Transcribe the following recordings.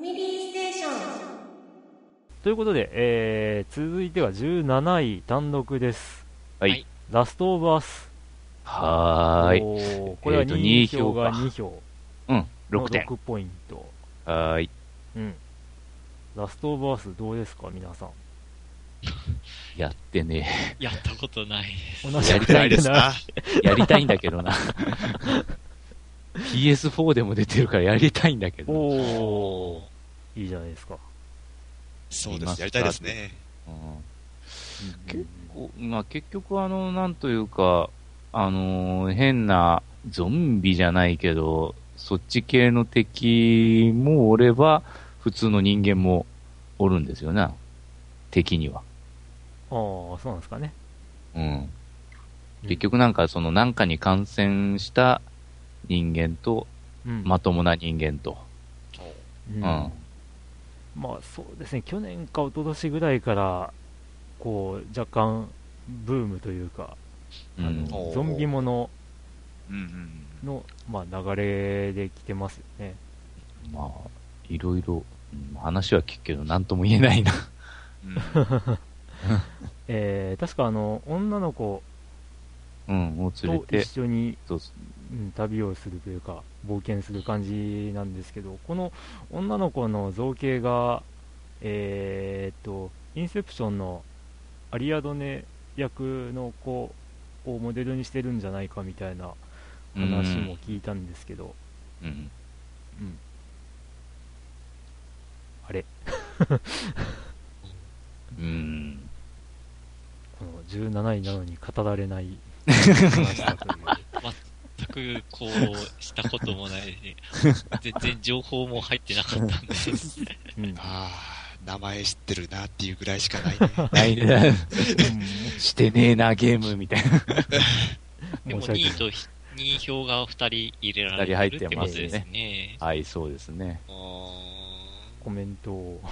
ァミリーステーションということで、えー、続いては17位単独です。はい。ラストオブアス。はーい。おーこれはえーと2票が2 2票。うん、6点。6ポイント。はーい。うん。ラストオブアスどうですか、皆さん。やってねやったことないです。同じやりたいですな。な。え。やりたいんだけどな。PS4 でも出てるからやりたいんだけど。おー。いいじゃないですか。そうです。やりたいですね。うん結構、まあ結局あの、なんというか、あのー変なゾンビじゃないけど、そっち系の敵もおれば、普通の人間もおるんですよね。敵には。ああ、そうなんですかね。うん。結局なんかそのなんかに感染した人間と、うん。まともな人間と。うんうんまあそうですね、去年か一昨年ぐらいから、こう、若干、ブームというか、うん。あのゾンビもの。の、まあ、流れで来てますよね。まあ、いろいろ、うん話は聞くけど、なんとも言えないな。えー、確かあの、女の子とて、一緒に、うん、旅をするというか、冒険する感じなんですけど、この女の子の造形が、えーっと、インセプションのアリアドネ役の子をモデルにしてるんじゃないかみたいな話も聞いたんですけど、うん。うん。あれ、うん。この17位なのに語られない 話だという。全くこう、したこともないし、全然情報も入ってなかったんで。うんああ、名前知ってるなっていうぐらいしかないね。ないね。してねえな、ゲームみたいな。でも申し訳ない2位と2票が2人入れられてるってことですね。はい、そうですね。あコメントを。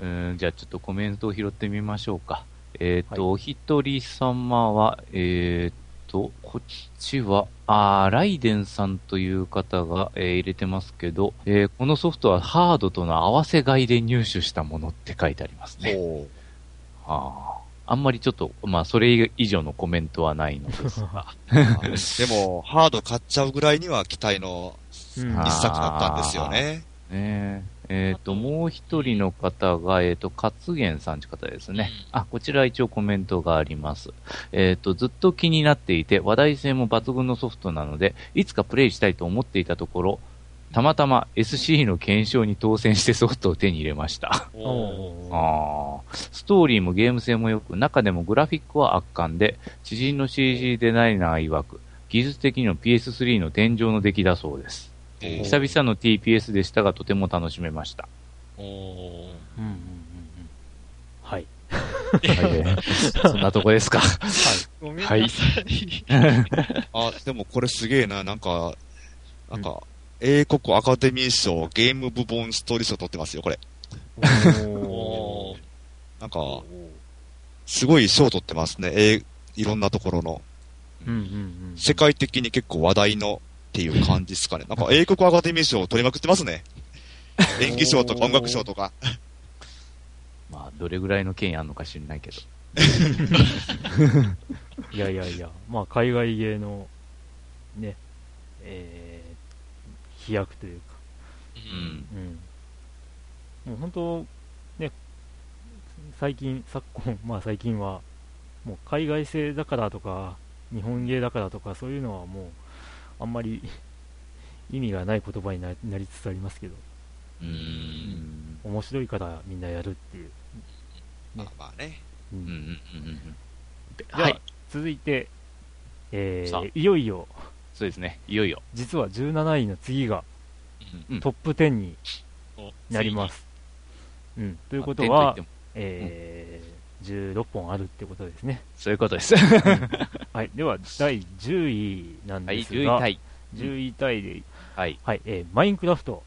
うん、じゃあちょっとコメントを拾ってみましょうか。えっ、と、お一人様は、えっ、と、こっちは、あーライデンさんという方が、えー入れてますけど、えーこのソフトはハードとの合わせ買いで入手したものって書いてありますーね。ほあーあんまりちょっと、まあ、それ以上のコメントはないのですが。う。でも、ハード買っちゃうぐらいには期待の一作だったんですよね。ねえっ、と、もう一人の方が、えっ、と、勝元さんという方ですね。うんあ、こちら一応コメントがあります。えっ、と、ずっと気になっていて、話題性も抜群のソフトなので、いつかプレイしたいと思っていたところ、たまたま SC の検証に当選してソフトを手に入れました。あーストーリーもゲーム性も良く、中でもグラフィックは圧巻で、知人の CG デザイナー曰く、技術的にも PS3 の天井の出来だそうです。えー久々の TPS でしたが、とても楽しめました。おーうんうんうんうんはい。はい、そんなとこですか。ごめんなさい。あ、でもこれすげえな。なんか、なんか、英国アカデミー賞ゲーム部門ストーリー賞取ってますよ、これ。おおー なんか、すごい賞取ってますね。えいろんなところの。うんうんうん。世界的に結構話題のっていう感じですかね。なんか英国アカデミー賞取りまくってますね。演技賞とか音楽賞とか。まあ、どれぐらいの権威あるのか知らないけど。いやいやいや、まあ、海外芸の、ね、えー、飛躍というか、うんうん。うん。もう本当、ね、最近、昨今、まあ最近は、もう海外製だからとか、日本芸だからとか、そういうのはもう、あんまり 意味がない言葉にななりつつありますけど、うーん。面白いからみんなやるっていう。まあまあね。うんは、はい。続いて、えー、いよいよ、そうですね。いよいよ。実は17位の次がうんトップ10におなります。うん、ということまあはえー16本あるってことですね。そういうことです。はい、では第10位なんはい、です10位が、タイ。10位タイで、はい。はい、えーマインクラフト、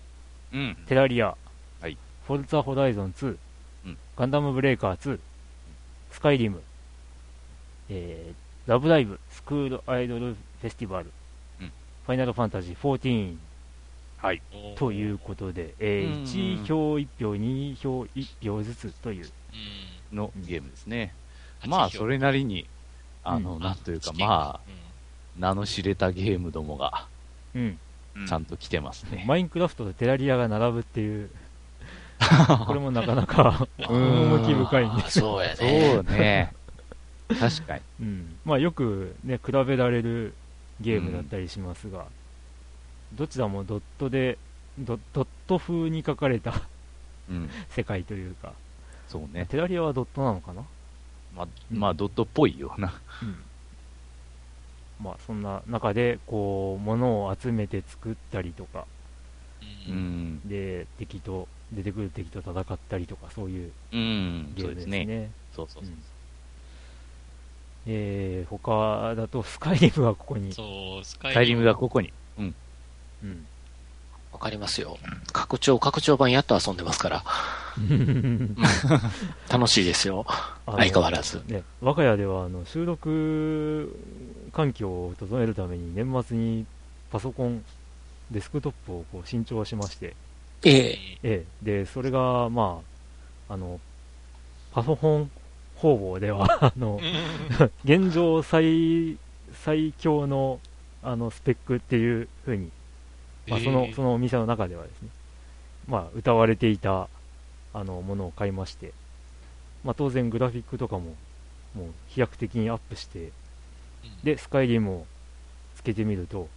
うん。テラリア、はい。フォルツァホライゾン2、うん。ガンダムブレイカー2、スカイリム、えーラブライブ、スクールアイドルフェスティバル、うん。ファイナルファンタジー14、はい。ということで、えうん。ー、1票1票、2票1票ずつという、うん。のゲームですね。八まあ、票それなりに、あの、うんなんというか、まあ、うん名の知れたゲームどもが、うん、ちゃんと来てますね。マインクラフトとテラリアが並ぶっていう、これもなかなか うん趣深いんで。そうやそね。うね。確かに。うん、まあよくね、比べられるゲームだったりしますが、どちらもドットで、ドドット風に書かれたうん。世界というか、そうね。テラリアはドットなのかな？まあ、まあ、ドットっぽいような。うん。まあそんな中で、こう、物を集めて作ったりとか、ううんん。で、敵と、出てくる敵と戦ったりとか、そういううん。ゲームですすそうでね。ね。そうそうそう。うんえー、他だと、スカイリムはここに、そう、スカスカイリムがここに。うん。うん。わかりますよ。拡張、拡張版やっと遊んでますから。楽しいですよ。相変わらず。ね、我が家ではあの収録環境を整えるために年末にパソコン、デスクトップをこう新調しまして、ええ。ええ、で、それが、まあ、あの、パソコン方々では、あの、現状最、最強の、あの、スペックっていう風に、まあ、その、そのお店の中ではですね、まあ、歌われていた、あの、ものを買いまして、まあ、当然グラフィックとかも、もう飛躍的にアップして、で、スカイリムをつけてみると、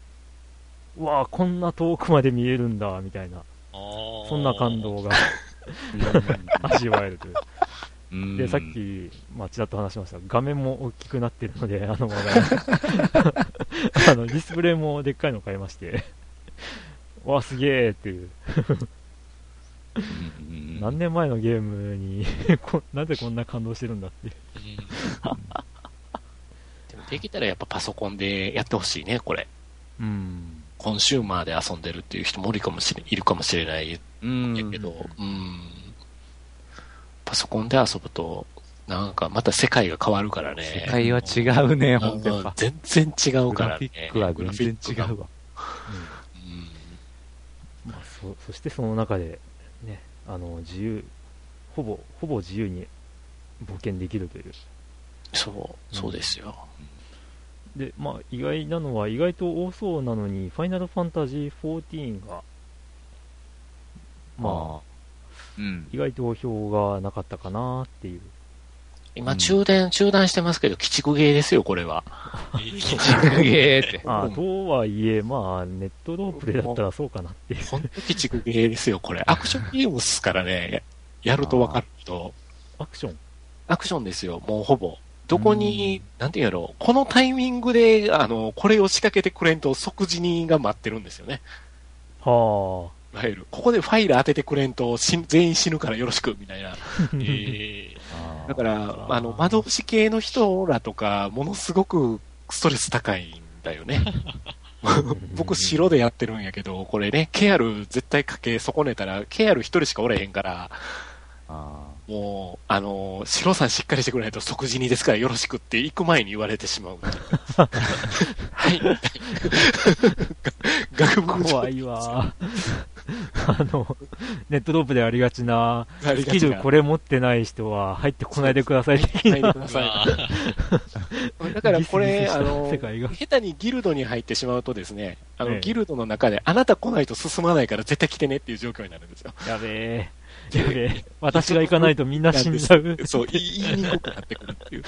うわあこんな遠くまで見えるんだ、みたいな、そそんな感動が 味わえるという。うん。で、さっき、まあ、ちらっと話しました。画面も大きくなってるので、あの、あの、ディスプレイもでっかいの買いまして、わあ、すげえっていう、うん何年前のゲームに こ、なぜこんな感動してるんだっていう。でもできたらやっぱパソコンでやってほしいね、これ。うん。コンシューマーで遊んでるっていう人もいるかもしれいるかもしれないやけど、うん。パソコンで遊ぶと、なんかまた世界が変わるからね。世界は違うね、ほんとやっぱ。うん全然違うグからね。ラフィックは全然違うわ。そそしてその中で、ね、あの、自由、ほぼ、ほぼ自由に冒険できるという。そう、そうですよ。で、まあ、意外なのは、意外と多そうなのに、ファイナルファンタジー14が、まあ、うん。意外と票がなかったかなっていう。今、うん中断、中断してますけど、鬼畜ゲーですよ、これは。すげえって。あうんとはいえ、まあ、ネットロープレだったらそうかなっていう。ほんと鬼畜ゲーですよ、これ。アクションゲームっすからね。やると分かると。アクション？アクションですよ、もうほぼ。どこに、なんていうんやろう、このタイミングで、あの、これを仕掛けてくれんと即時にが待ってるんですよね。はいわゆる。ここでファイル当ててくれんと全員死ぬからよろしく、みたいな。あ。ええだから、あの、窓押し系の人らとか、ものすごくストレス高いんだよね。僕、白でやってるんやけど、これね、ケアル絶対かけ損ねたら、ケアル一人しかおれへんから、あもう、あの、白さんしっかりしてくれないと即時にですからよろしくって行く前に言われてしまう。はい。学部怖いわ。あの、ネットロープでありがちな、スキルこれれ持ってない人は入ってこないでください的な。入ってください。だからこれ、あの。下手にギルドに入ってしまうとですね、あの、ええギルドの中で、あなた来ないと進まないから絶対来てねっていう状況になるんですよ。やべえ。やべえ。私が行かないとみんな死んじゃう。そう、言いにくくなってくるっていう。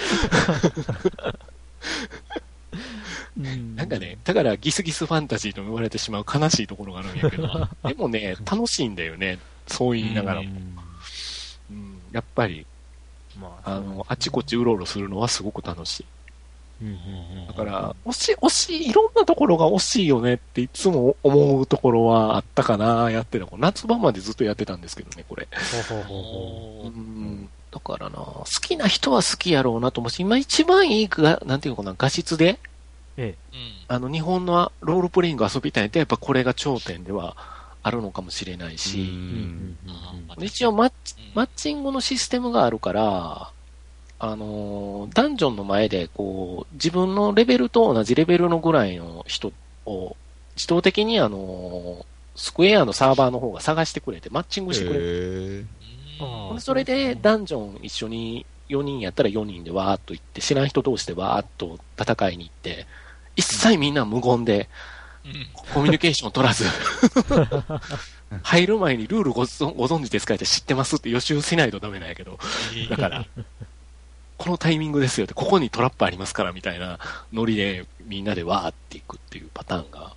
うんなんかね、だからギスギスファンタジーと言われてしまう悲しいところがあるんやけど、でもね、楽しいんだよね。そう言いながらも。うん、やっぱり、まあ、あの、あちこちうろうろするのはすごく楽しい。だから、惜しい、惜しい、いろんなところが惜しいよねっていつも思うところはあったかな、やってるの。夏場までずっとやってたんですけどね、これ。だからな、好きな人は好きやろうなと思うし、今一番いいが、なんていうのかな、画質で、えうん。あの、日本のロールプレイング遊びたいって、やっぱこれが頂点ではあるのかもしれないうし、一応マッマッチングのシステムがあるから、あのーダンジョンの前で、こう、自分のレベルと同じレベルのぐらいの人を、自動的にあのースクエアのサーバーの方が探してくれて、マッチングしてくれて、へうんあーそれでダンジョン一緒に4人やったら4人でわーっと行って、知らん人同士でわーっと戦いに行って、一切みんな無言で、うん。コミュニケーション取らず、入る前にルールご存ご存知ですかって知ってますって予習しないとダメなんやけど、だから、このタイミングですよって、ここにトラップありますからみたいなノリでみんなでわーっていくっていうパターンが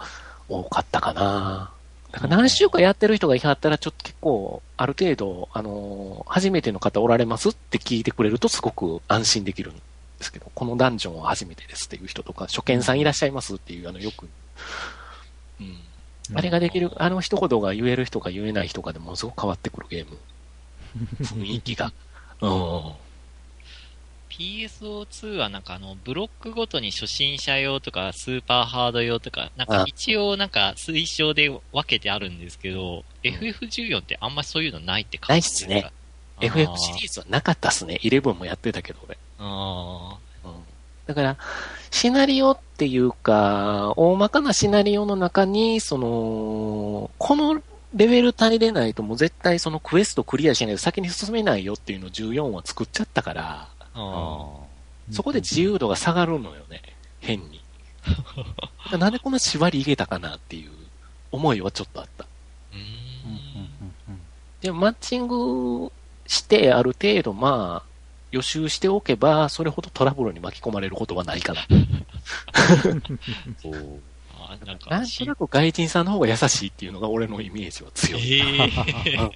多かったかな。だから何週間やってる人がいはったら、ちょっと結構、ある程度、あのー初めての方おられますって聞いてくれるとすごく安心できる。んですけど、このダンジョンは初めてですっていう人とか、初見さんいらっしゃいますっていう、あの、よく、うん。あれができる、あの一言が言える人か言えない人かでものすごく変わってくるゲーム。雰囲気が。うん。PSO2 はなんかあの、ブロックごとに初心者用とか、スーパーハード用とか、なんかあ一応なんか推奨で分けてあるんですけど、FF14 ってあんまそういうのないってないっすね。FF シリーズはなかったっすね。11もやってたけど、俺。あうんだから、シナリオっていうか、大まかなシナリオの中に、その、このレベル足りれないともう絶対そのクエストクリアしないと先に進めないよっていうのを14は作っちゃったから、ーあそこで自由度が下がるのよね。変に。なんでこんな縛り入れたかなっていう思いはちょっとあった。ー。うん。でもマッチングしてある程度まあ、予習しておけば、それほどトラブルに巻き込まれることはないかな。そなんか、なんとなく外人さんの方が優しいっていうのが俺のイメージは強い。えー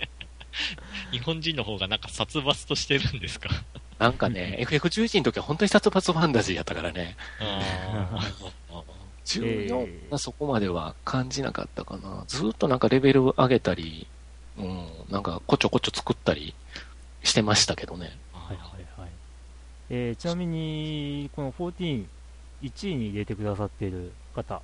日本人の方がなんか殺伐としてるんですか？なんかね、FF11 の時は本当に殺伐ファンタジーやったからね。あ14がそこまでは感じなかったかな。ずっとなんかレベル上げたり、うん、なんかこちょこちょ作ったりしてましたけどね。はいはいはい。えーちなみに、この14、1位に入れてくださっている方、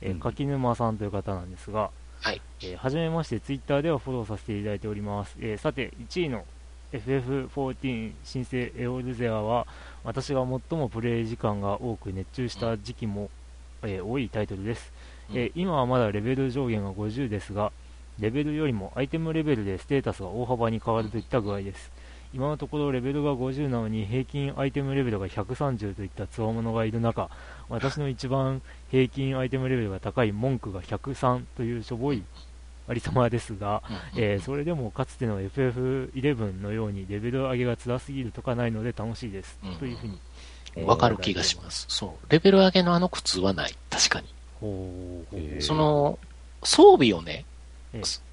えーうん柿沼さんという方なんですが、はい。えーはじめまして、ツイッターではフォローさせていただいております。えーさて、1位の FF14 新生エオルゼアは、私が最もプレイ時間が多く熱中した時期も、えー多いタイトルです、えー今はまだレベル上限が50ですが、レベルよりもアイテムレベルでステータスが大幅に変わるといった具合です。今のところレベルが50なのに平均アイテムレベルが130といった強者がいる中、私の一番平均アイテムレベルが高い文句が103というしょぼいありさまですが、えーそれでもかつての FF11 のようにレベル上げが辛すぎるとかないので楽しいです、うんというふうに。えーわかる気がします。そう。レベル上げのあの苦痛はない。確かに。ほうほうえーその、装備をね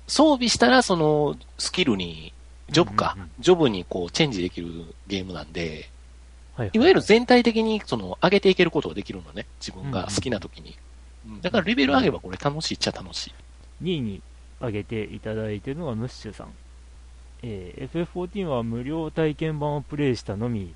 装備したらそのスキルに、ジョブか、うんうんうんジョブにこうチェンジできるゲームなんで、はいいわゆる全体的にその上げていけることができるのね。自分が好きな時に。うんだからレベル上げばこれ楽しいっちゃ楽しい。2位に挙げていただいているのはムッシュさん、えー FF14 は無料体験版をプレイしたのみ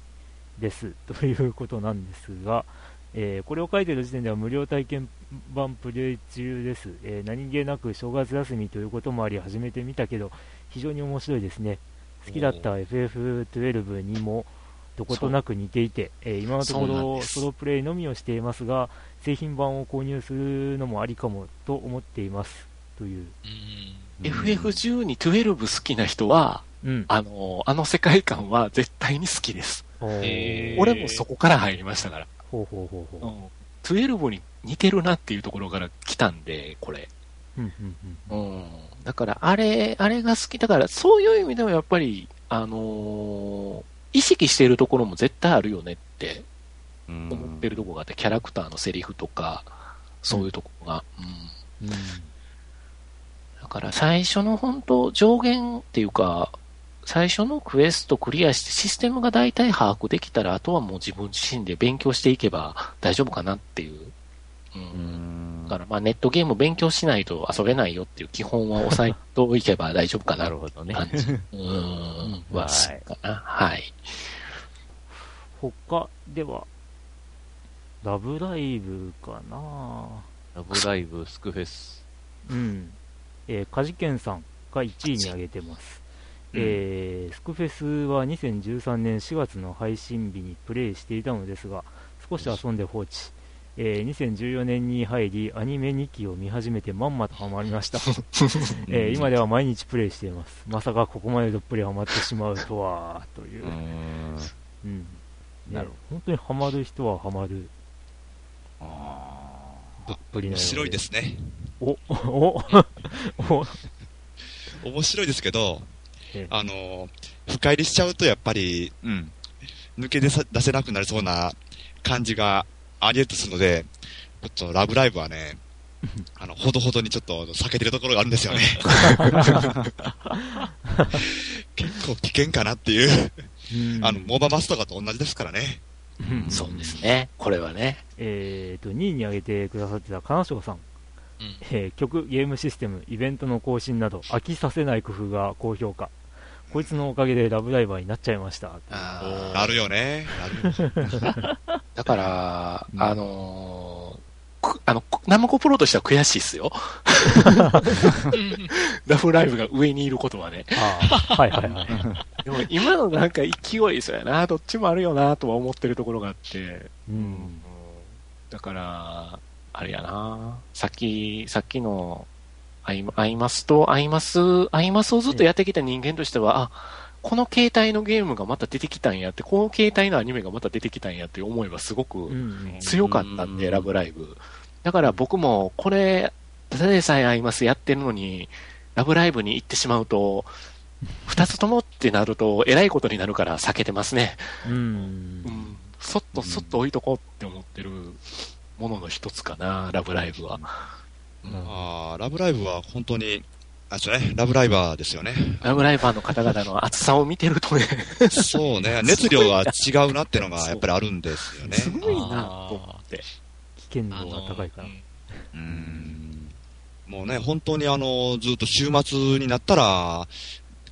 ですということなんですが、えーこれを書いている時点では無料体験版プレイ中です、えー何気なく正月休みということもあり始めてみたけど非常に面白いですね。好きだった FF12 にもどことなく似ていて、えー今のところソロプレイのみをしていますが製品版を購入するのもありかもと思っています。という、うん。FF12、12好きな人は、うん、あの、あの世界観は絶対に好きです。俺もそこから入りましたから。ほうほうほうほう。12に似てるなっていうところから来たんで、これ。うんうんうんうん。だから、あれ、あれが好き。だから、そういう意味でもやっぱり、あのー意識しているところも絶対あるよねってうん思ってるところがあって、キャラクターのセリフとか、そういうところが。うん。うんだから最初の本当上限っていうか、最初のクエストクリアしてシステムが大体把握できたら、あとはもう自分自身で勉強していけば大丈夫かなっていう。う。うんんだからまあネットゲーム勉強しないと遊べないよっていう基本は押さえておけば大丈夫かななるほどね。感じ。うん。は、そうかな。はい。他では、ラブライブかなラブライブ、スクフェス。うん。えー、カジケンさんが1位に挙げてます。えースクフェスは2013年4月の配信日にプレイしていたのですが、少し遊んで放置。えー2014年に入りアニメ2期を見始めてまんまとハマりました、えー今では毎日プレイしています。まさかここまでどっぷりハマってしまうとはという、うーん。うん。ねなる本当にハマる人はハマる。あどっぷりな面白いですね。おおお面白いですけどええ、あの、深入りしちゃうとやっぱりーうん。抜け出さ出せなくなりそうな感じがあり得るとするので、ちょっとラブライブはね、あの、ほどほどにちょっと避けてるところがあるんですよね。結構危険かなっていう、うんあの、モーバマスとかと同じですからね。うんそうですね。これはね。えーと2位に挙げてくださってた金賞さん、うんえー曲、ゲームシステム、イベントの更新など飽きさせない工夫が高評価こいつのおかげでラブライバーになっちゃいましたあなるよね。だから、うんあのーくあの、ナムコプロとしては悔しいっすよ。ラブライブが上にいることはね。はいはいはい でも今のなんか勢いそうやな、どっちもあるよなとは思ってるところがあって。うんだから、あれやな。さっき、さっきの、アイアイマスと、アイマス、アイマスをずっとやってきた人間としては、あ、この携帯のゲームがまた出てきたんやって、この携帯のアニメがまた出てきたんやっていう思いはすごくうん強かったんで、うんラブライブ。だから僕も、これ、ただでさえアイマスやってるのに、ラブライブに行ってしまうと、二つともってなると、えらいことになるから避けてますね。うんうん。そっとそっと置いとこうって思ってるものの一つかな、ラブライブは。うんあーラブライブは本当に、あ、そうね、ラブライバーですよね。ラブライバーの方々の熱さを見てるとね、そうね、熱量が違うなってのがやっぱりあるんですよね。すごいなと思って。危険度が高いからうんうん。もうね、本当にあの、ずっと週末になったら、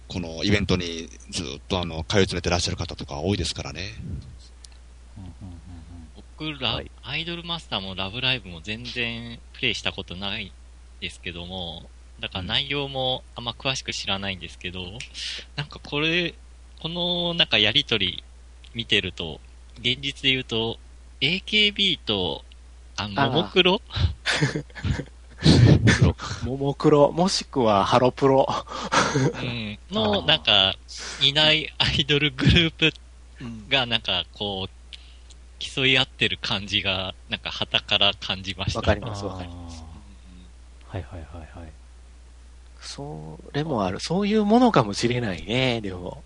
このイベントにずっとあの、通い詰めてらっしゃる方とか多いですからね。僕ラ、はい。アイドルマスターもラブライブも全然プレイしたことないですけども、だから内容もあんま詳しく知らないんですけど、なんかこれ、このなんかやりとり見てると、現実で言うと、AKB と、あももクロ？ももクロ、もしくはハロプロ。うん、あの、ーなんか、いないアイドルグループうんが、なんか、こう、競い合ってる感じが、なんか、旗から感じました。わかります、わかります。はいはいはいはいそれもある。そういうものかもしれないね、でも。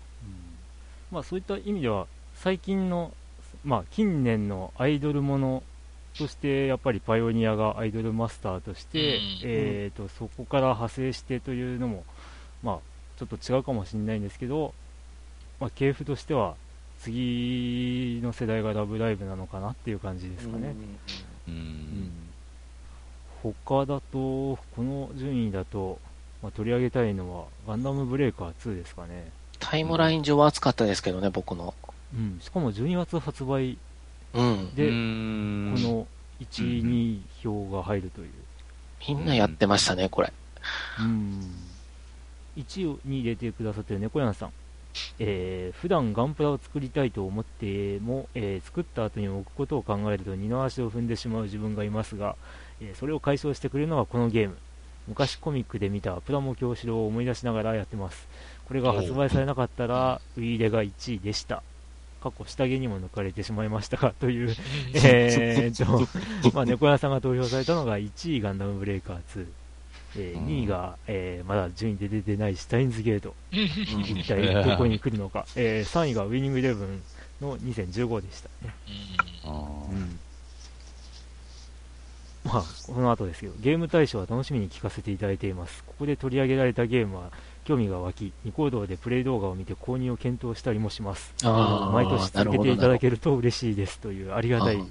まあそういった意味では最近のまあ近年のアイドルものとしてやっぱりパイオニアがアイドルマスターとして、うんえー、とそこから派生してというのもまあちょっと違うかもしれないんですけど、まあ、系譜としては次の世代がラブライブなのかなっていう感じですかね、ううんん。他だとこの順位だと、まあ、取り上げたいのはガンダムブレーカー2ですかね、タイムライン上は熱かったですけどね、僕の。うん、しかも12月発売うん。で、うーんこの1、うん2票が入るという、みんなやってましたね、これ。うん、1に入れてくださってる猫屋さん、えー普段ガンプラを作りたいと思っても、えー作った後に置くことを考えると二の足を踏んでしまう自分がいますが、えーそれを解消してくれるのがこのゲーム。昔コミックで見たプラモ教師を思い出しながらやってます。これが発売されなかったら、ウィーレが1位でした。過去下着にも抜かれてしまいましたがという、えーっと、まあ、猫屋さんが投票されたのが1位ガンダムブレイカー2、えー2位が、えーまだ順位で出てないシュタインズゲート、一体どこに来るのか、えー3位がウィニングイレブンの2015でしたね。まあ、この後ですけど、ゲーム大賞は楽しみに聞かせていただいています。ここで取り上げられたゲームは興味が湧き、ニコ動でプレイ動画を見て購入を検討したりもします。毎年続けていただけるると嬉しいですというありがたい、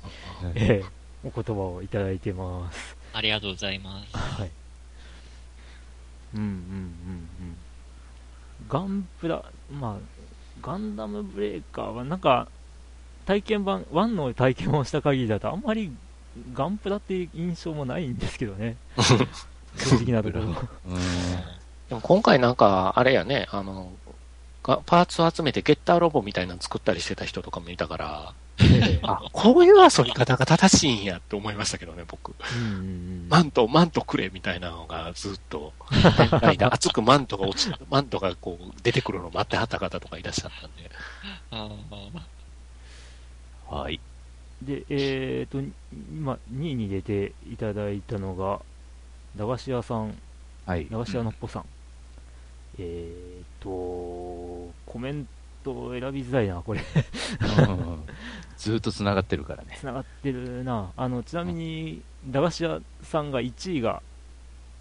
えーお言葉をいただいてます。ありがとうございます。はい。うんうんうんうん。ガンプラ、まあ、ガンダムブレーカーはなんか、体験版、1の体験をした限りだとあんまりガンプラっていう印象もないんですけどね。正直なところ。でも今回なんか、あれやね、あの、パーツを集めてゲッターロボみたいなの作ったりしてた人とかもいたから、あ、こういう遊び方が正しいんやって思いましたけどね、僕。うんうんうんマント、マントくれみたいなのがずっと、間、熱くマントが落ち、マントがこう出てくるのを待ってはった方とかいらっしゃったんで。はい。で、えっ、と、今、2位に出ていただいたのが、駄菓子屋さん、はい。駄菓子屋のっぽさん。えっ、と、コメント選びづらいな、これ。うんずーっと繋がってるからね。つながってるな。あの、ちなみに、駄菓子屋さんが1位が、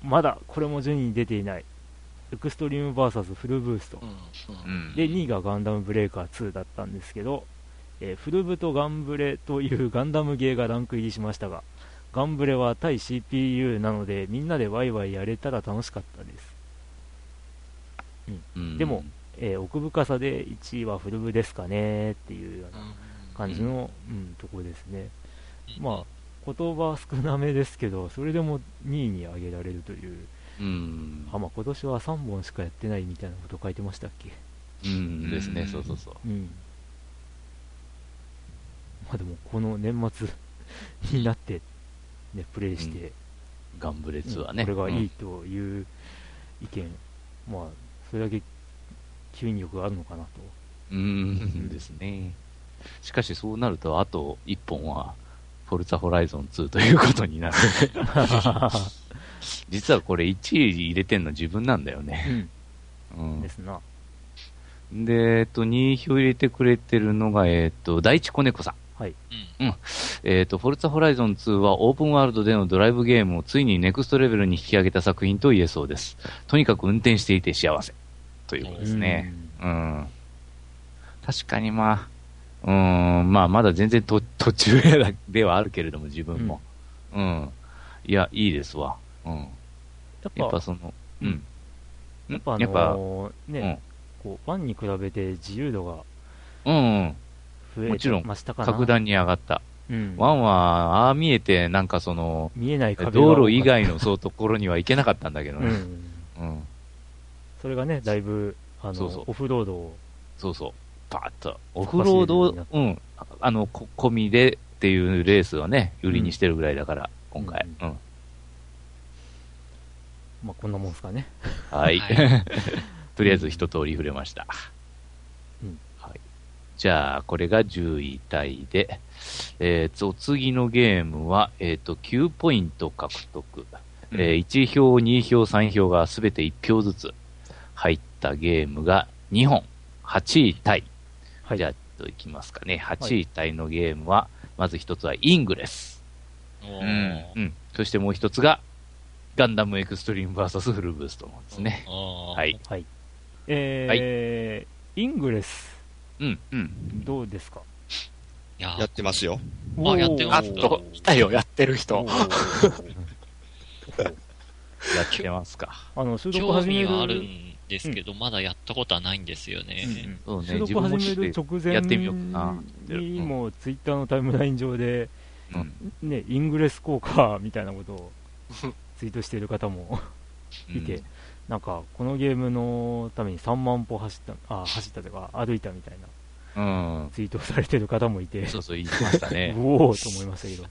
まだこれも順位に出ていない、エクストリーム VS フルブースト。で、2位がガンダムブレーカー2だったんですけど、えーフルブとガンブレというガンダムゲーがランク入りしましたが、ガンブレは対 CPU なので、みんなでワイワイやれたら楽しかったです。うんでも、えー奥深さで1位はフルブですかねっていうような感じの、うんところですね。まあ、言葉少なめですけど、それでも2位に上げられるという、うん。あ、まあ今年は3本しかやってないみたいなこと書いてましたっけ？うんですね、そうそうそう。うん。まあでも、この年末 になって、ね、プレイして、ガンブレ2はうんね。これがいいという意見、まあ、それだけ吸引力があるのかなと。うん。ですね。しかしそうなると、あと1本は、フォルツァホライゾン2ということになる。実はこれ1位入れてん。の自分なん。だよね。うん。ですな。で、えっと、2票入れてくれてるのが、えっと、第一子猫さん。はい。うん。えっと、フォルツァホライゾン2はオープンワールドでのドライブゲームをついにネクストレベルに引き上げた作品と言えそうです。とにかく運転していて幸せ。ということですね。うん。確かにまあ、うん、まあまだ全然と途中やではあるけれども、自分も。うん。いや、いいですわ。うん。やっぱ、やっぱその、うん。んやっぱあのーね、こう、1に比べて自由度がうん、うん。増えもちろん。格段に上がった。うん。ワンは、ああ見えて、なんかその、見えない道路以外のそうところには行けなかったんだけどね。うん。うん。それがね、だいぶ、あの、そうそうオフロードを、そうそう。パーッと。オフロードを、うん。あの、こ込みでっていうレースをね、売りにしてるぐらいだから、今回。ううん。まあ、こんなもんですかね。はい。はい とりあえず一通り触れました。うんはい。じゃあ、これが10位タイで、えーと、お次のゲームは、えっ、と、9ポイント獲得。えー1票、2票、3票がすべて1票ずつ入ったゲームが2本。8位タイ。はい。じゃあ、いきますかね。8位タイのゲームは、まず一つはイングレス。おうーん。そしてもう一つが、ガンダムエクストリーム VS フルブーストなんですね。はい。はい。えーイングレス、うん、うん。どうですか？いややってますよ。あやってますあっと、いたよ、やってる人 やってますか。あの、収録興始める。味はあるんですけど、まだやったことはないんですよね。そうね、収自録始める直前やってみようかな。にも、ツイッターのタイムライン上で、うん。ね、イングレス効果みたいなことを ツイートしている方もいて、うんなんか、このゲームのために3万歩走った、あ、走ったというか、歩いたみたいなうん。ツイートをされてる方もいて、そうそう、言ってましたね。う おーと思いましたけど。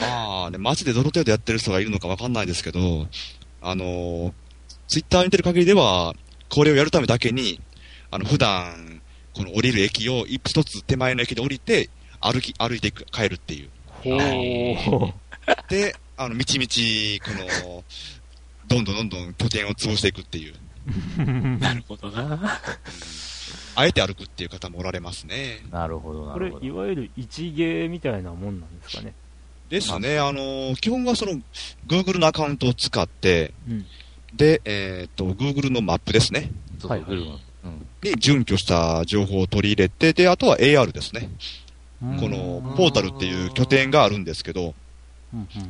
まあね、街でどの程度やってる人がいるのかわかんないですけど、あのー、ツイッター見てる限りでは、これをやるためだけに、あの、普段、この降りる駅を一つ手前の駅で降りて、歩き、歩いていく、帰るっていう。ほー。で、あの、みちみち、この、どんどんどんどん拠点を潰していくっていう。なるほどな。あえて歩くっていう方もおられますね。なるほど、なこれ、るほど。いわゆる一芸みたいなもんなんですかね。ですね、あのー基本はその、Google のアカウントを使って、うん。で、えっ、と、Google のマップですね。はいフルマンうん。に準拠した情報を取り入れて、で、あとは AR ですね。うんこの、ポータルっていう拠点があるんですけど、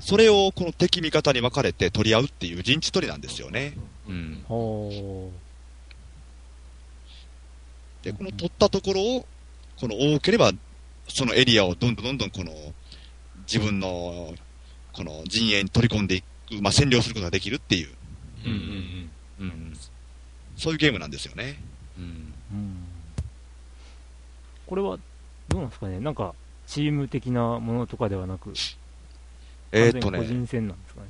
それをこの敵味方に分かれて取り合うっていう陣地取りなんですよね。うん。ほで、この取ったところを、この多ければ、そのエリアをどんどんどんどんこの、自分の、この陣営に取り込んでいく、まあ、占領することができるっていう、うんうんうん。うん。そういうゲームなんですよね。うん。うん。これは、どうなんですかねなんか、チーム的なものとかではなく、えーっとね、完全に個人戦なんですかね。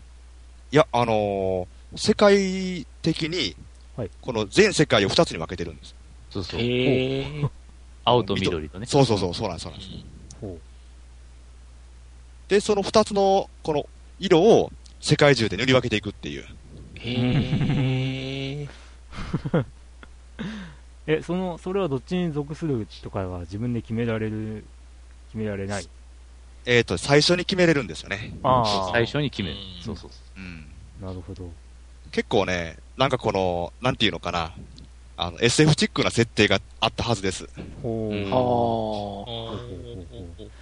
いや、あのー世界的にはい、この全世界を2つに分けてるんです。そうそう。青と緑とね。そうそうそう、そうなんです、そうなんです。ほで、その2つの、この色を世界中で塗り分けていくっていう。へえ。う。え、その、それはどっちに属するとかは自分で決められる、決められない？えーっと、最初に決めれるんですよね。ああ。最初に決めるうん。そうそう。うん。なるほど。結構ね、なんかこの、なんていうのかな、あの、SF チックな設定があったはずです。ほう。うんあ。ー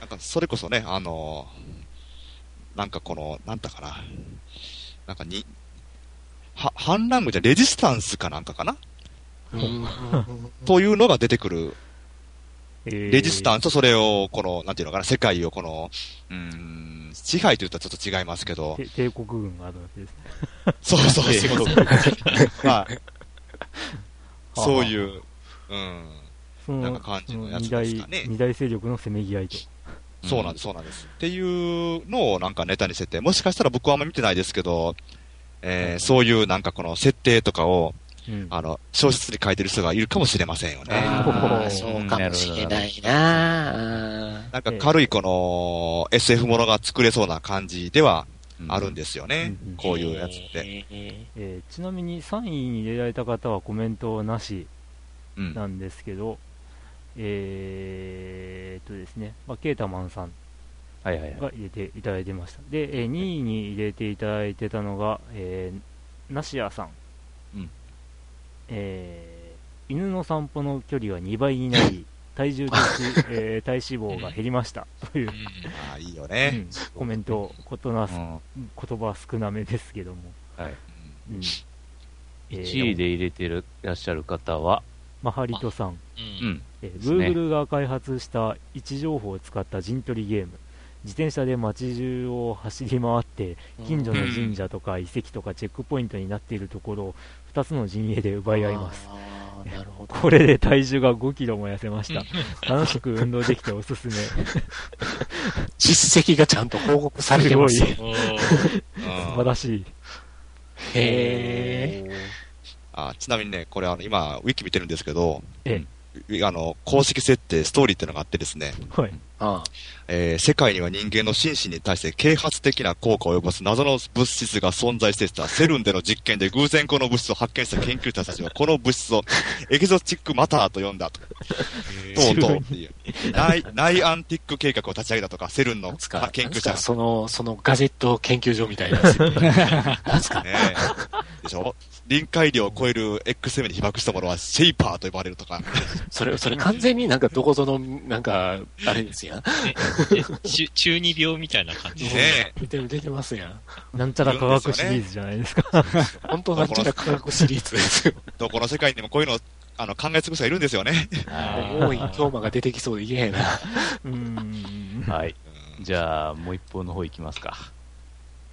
なんか、それこそね、あのなんかこの、なんだかな、なんかに、は、反乱軍じゃレジスタンスかなんかかな？うんというのが出てくる。えーレジスタンスとそれを、この、なんていうのかな、世界をこの、うーん、支配と言ったらちょっと違いますけど、て帝国軍があるわけですね。そうそうそうそう。はい。そうう。いう、うん、そのなんか感じのやつそですかね二大、二大勢力のせめぎ合いと。そうなんです、そうなんです。っていうのをなんかネタにしてて、もしかしたら僕はあんま見てないですけど、えーそういうなんかこの設定とかを、うん。あの、小説に書いてる人がいるかもしれませんよね。ああ、そうかもしれないな。なんか軽いこの SF ものが作れそうな感じではうんあるんですよね。うんこういうやつって。て。えーちなみに3位に入れられた方はコメントなしうん。なんですけど、えーっとですね、まあ、ケータマンさんはいはいはい。が入れていただいてました。で、えー2位に入れていただいてたのが、えー、ナシアさん。うんえー犬の散歩の距離が2倍になり、体重とし、えー体脂肪が減りました。という、ああ、いいようね。んコメント、ことなすうん言葉少なめですけども。はい。うんえー1位で入れてるいらっしゃる方は、マハリトさん。う。うんん。えーすね Google が開発した位置情報を使った陣取りゲーム自転車で街中を走り回って近所の神社とか遺跡とかチェックポイントになっているところを2つの陣営で奪い合います。なるほど。これで体重が5キロも痩せました。楽しく運動できておすすめ。実績がちゃんと報告されてます。よ。すおー素晴らしい。へえ。あちなみにね、これあの、今、ウィキ見てるんですけど、えウあの、公式設定、ストーリーっていうのがあってですね、はいあえー世界には人間の心身に対して啓発的な効果を及ぼす謎の物質が存在していたセルンでの実験で偶然この物質を発見した研究者たちはこの物質を エキゾチックマターと呼んだと。とうとうっていう。ナイ、ナイアンティック計画を立ち上げたとか、セルンの研究者その、そのガジェット研究所みたいなやつ。なんすかね。でしょ？臨界量を超える X に被爆したものはシェイパーと呼ばれるとか。それ、それ完全になんかどこぞの、なんか、あれですやん。え中 中二病みたいな感じ？で。ね出てる、出てますやん。なんちゃら科学シリーズじゃないですか 本当なんちゃら科学シリーズですよ。どこの世界にもこういうの、あの、考え尽くす人がいるんですよね。多い京馬が出てきそうで嫌やな。うーんはい。じゃあ、もう一方の方行きますか。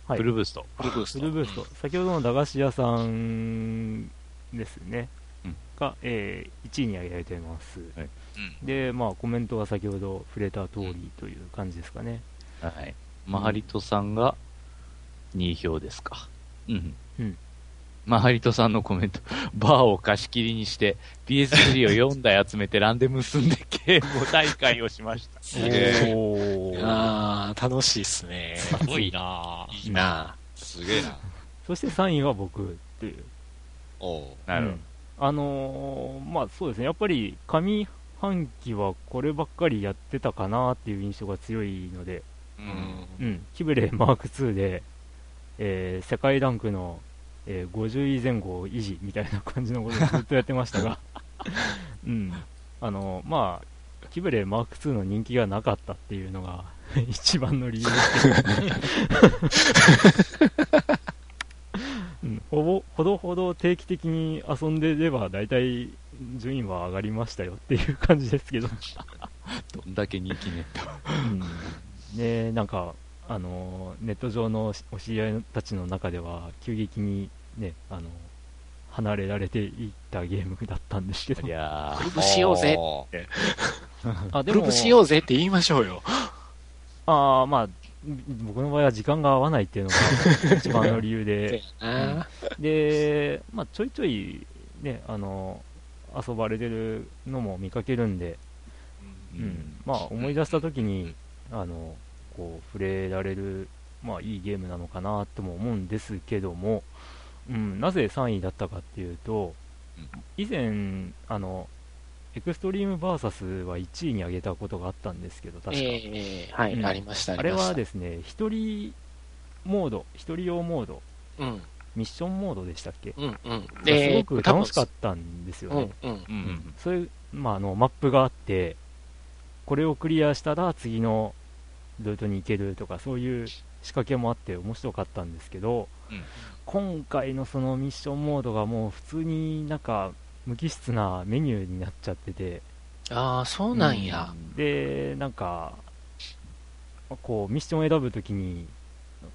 はいフルブースト。フルブースト。フルブースト、先ほどの駄菓子屋さんですね、うんが、えー1位に挙げられています、はいうんで、まあ、コメントは先ほど触れた通りという感じですかね、はい。マハリトさんが2票ですか。うん。うんマハリトさんのコメント。バーを貸し切りにして、PS3 を4台集めてランで結んでゲーム大会をしました。すげえ。ああ、楽しいっすね。すごいなぁいいなすげえな。そして3位は僕という、おうなるほうんあのーまあそうですね、やっぱり上半期はこればっかりやってたかなっていう印象が強いので、う。うん。うん、キブレマーク2で、えー世界ランクの、えー50位前後を維持みたいな感じのことをずっとやってましたが、うん、あのまあ、キブレマーク2の人気がなかったっていうのが 一番の理由ですけど、うん、ほぼほどほど定期的に遊んでれば大体順位は上がりましたよっていう感じですけど、ど。どんだけ人気ね。うん、ねなんか、あのネット上のお知り合いたちの中では急激に、ね、あの離れられていったゲームだったんですけどい。やグループしようぜ。あ、グループしようぜって言いましょうよ。ああ、まあ、僕の場合は時間が合わないっていうのが 一番の理由で、あで、まあ、ちょいちょい、ね、あの、遊ばれてるのも見かけるんで、ーうん、まあ、思い出した時に、あの、こう、触れられる、まあ、いいゲームなのかなとも思うんですけども、うん、なぜ3位だったかっていうとうん、以前、あの、エクストリームバーサスは1位に上げたことがあったんですけど、確か。ええはい、うん。ありました、あれはでですね、一人モード、一人用モード、うん、ミッションモードでしたっけ、うん、うん。すごく楽しかっったんですよねん。、うん。うんうんそういう、まあ、あのマップがあって、これをクリアしたら次のルートに行けるとか、そういう仕掛けもあって面白かったんですけど、うん今回のそのミッションモードがもう普通になんか無機質なメニューになっちゃってて、ああ、そうなんや。で、なんか、こう、ミッションを選ぶときに、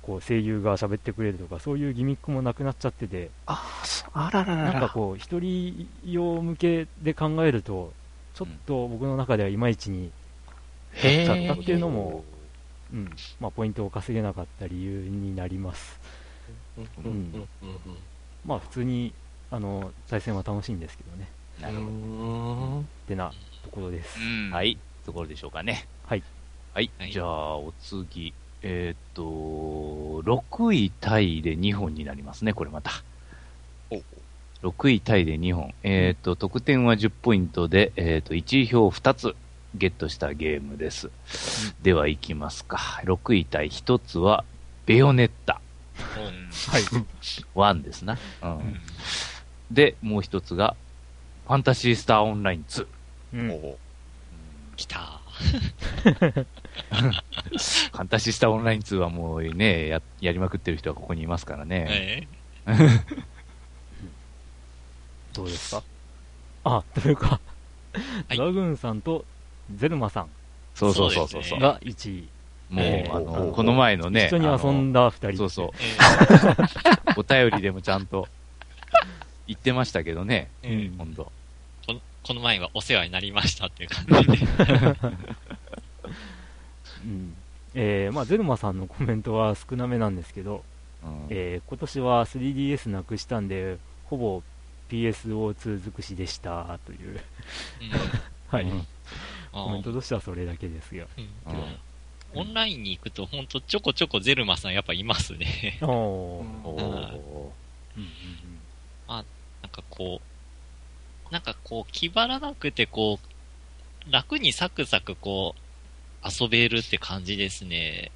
こう、声優が喋ってくれるとか、そういうギミックもなくなっちゃってて、ああ、そあらららら。なんかこう、一人用向けで考えると、ちょっと僕の中ではいまいちに、へだったえっていうのも、うん、まあ、ポイントを稼げなかった理由になります。うん、うん、うんまあ、普通に、あの、対戦は楽しいんですけどね。なるほど。うん。ってなところです。はい、ところでしょうかね。はい。はい、はいじゃあ、お次。えーっと、6位タイで2本になりますね、これまた。6位タイで2本。えーっと、得点は10ポイントで、えーっと、1位票2つゲットしたゲームです。では、いきますか。6位タイ1つは、ベヨネッタはい。1ですな。うん。で、もう一つが、ファンタシースターオンライン2。うん。お来た。ファンタシースターオンライン2はもうね、や、やりまくってる人はここにいますからね。え どうですか？あ、というか、はいドラグーンさんとゼルマさんそうそうそうそう。そうが1位。もう、えーあの、この前のね、一緒に遊んだ2人。そうそう。え お便りでもちゃんと言ってましたけどね。えええほんと。この前はお世話になりましたっていう感じで。うん。えー、まあ、ゼルマさんのコメントは少なめなんですけど、うんえー、今年は 3DS なくしたんで、ほぼ PSO2 尽くしでした、という、はい。うんコメントとしてはそれだけですよ。うんうんオンラインに行くと、ほんとちょこちょこゼルマさんやっぱいますね。おー。おうんーうんなんかこう、なんかこう、気張らなくてこう、楽にサクサクこう、遊べるって感じですね。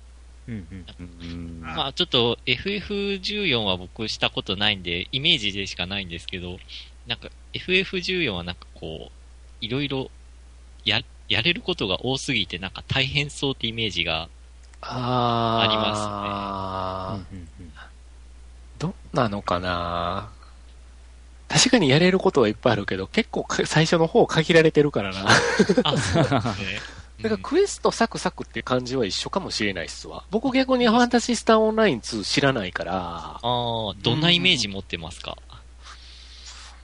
うんうんうんまあちょっと FF14 は僕したことないんで、イメージでしかないんですけど、なんか FF14 はなんかこう、いろいろや、やれることが多すぎてなんか大変そうってイメージが、あありまうんうんうん。どうなのかな？確かにやれることはいっぱいあるけど、結構か最初の方限られてるからな。あ、そ うですね。だからクエストサクサクって感じは一緒かもしれないっすわ。僕逆にファンタシースターオンライン2知らないから、ああ、どんなイメージ持ってますか？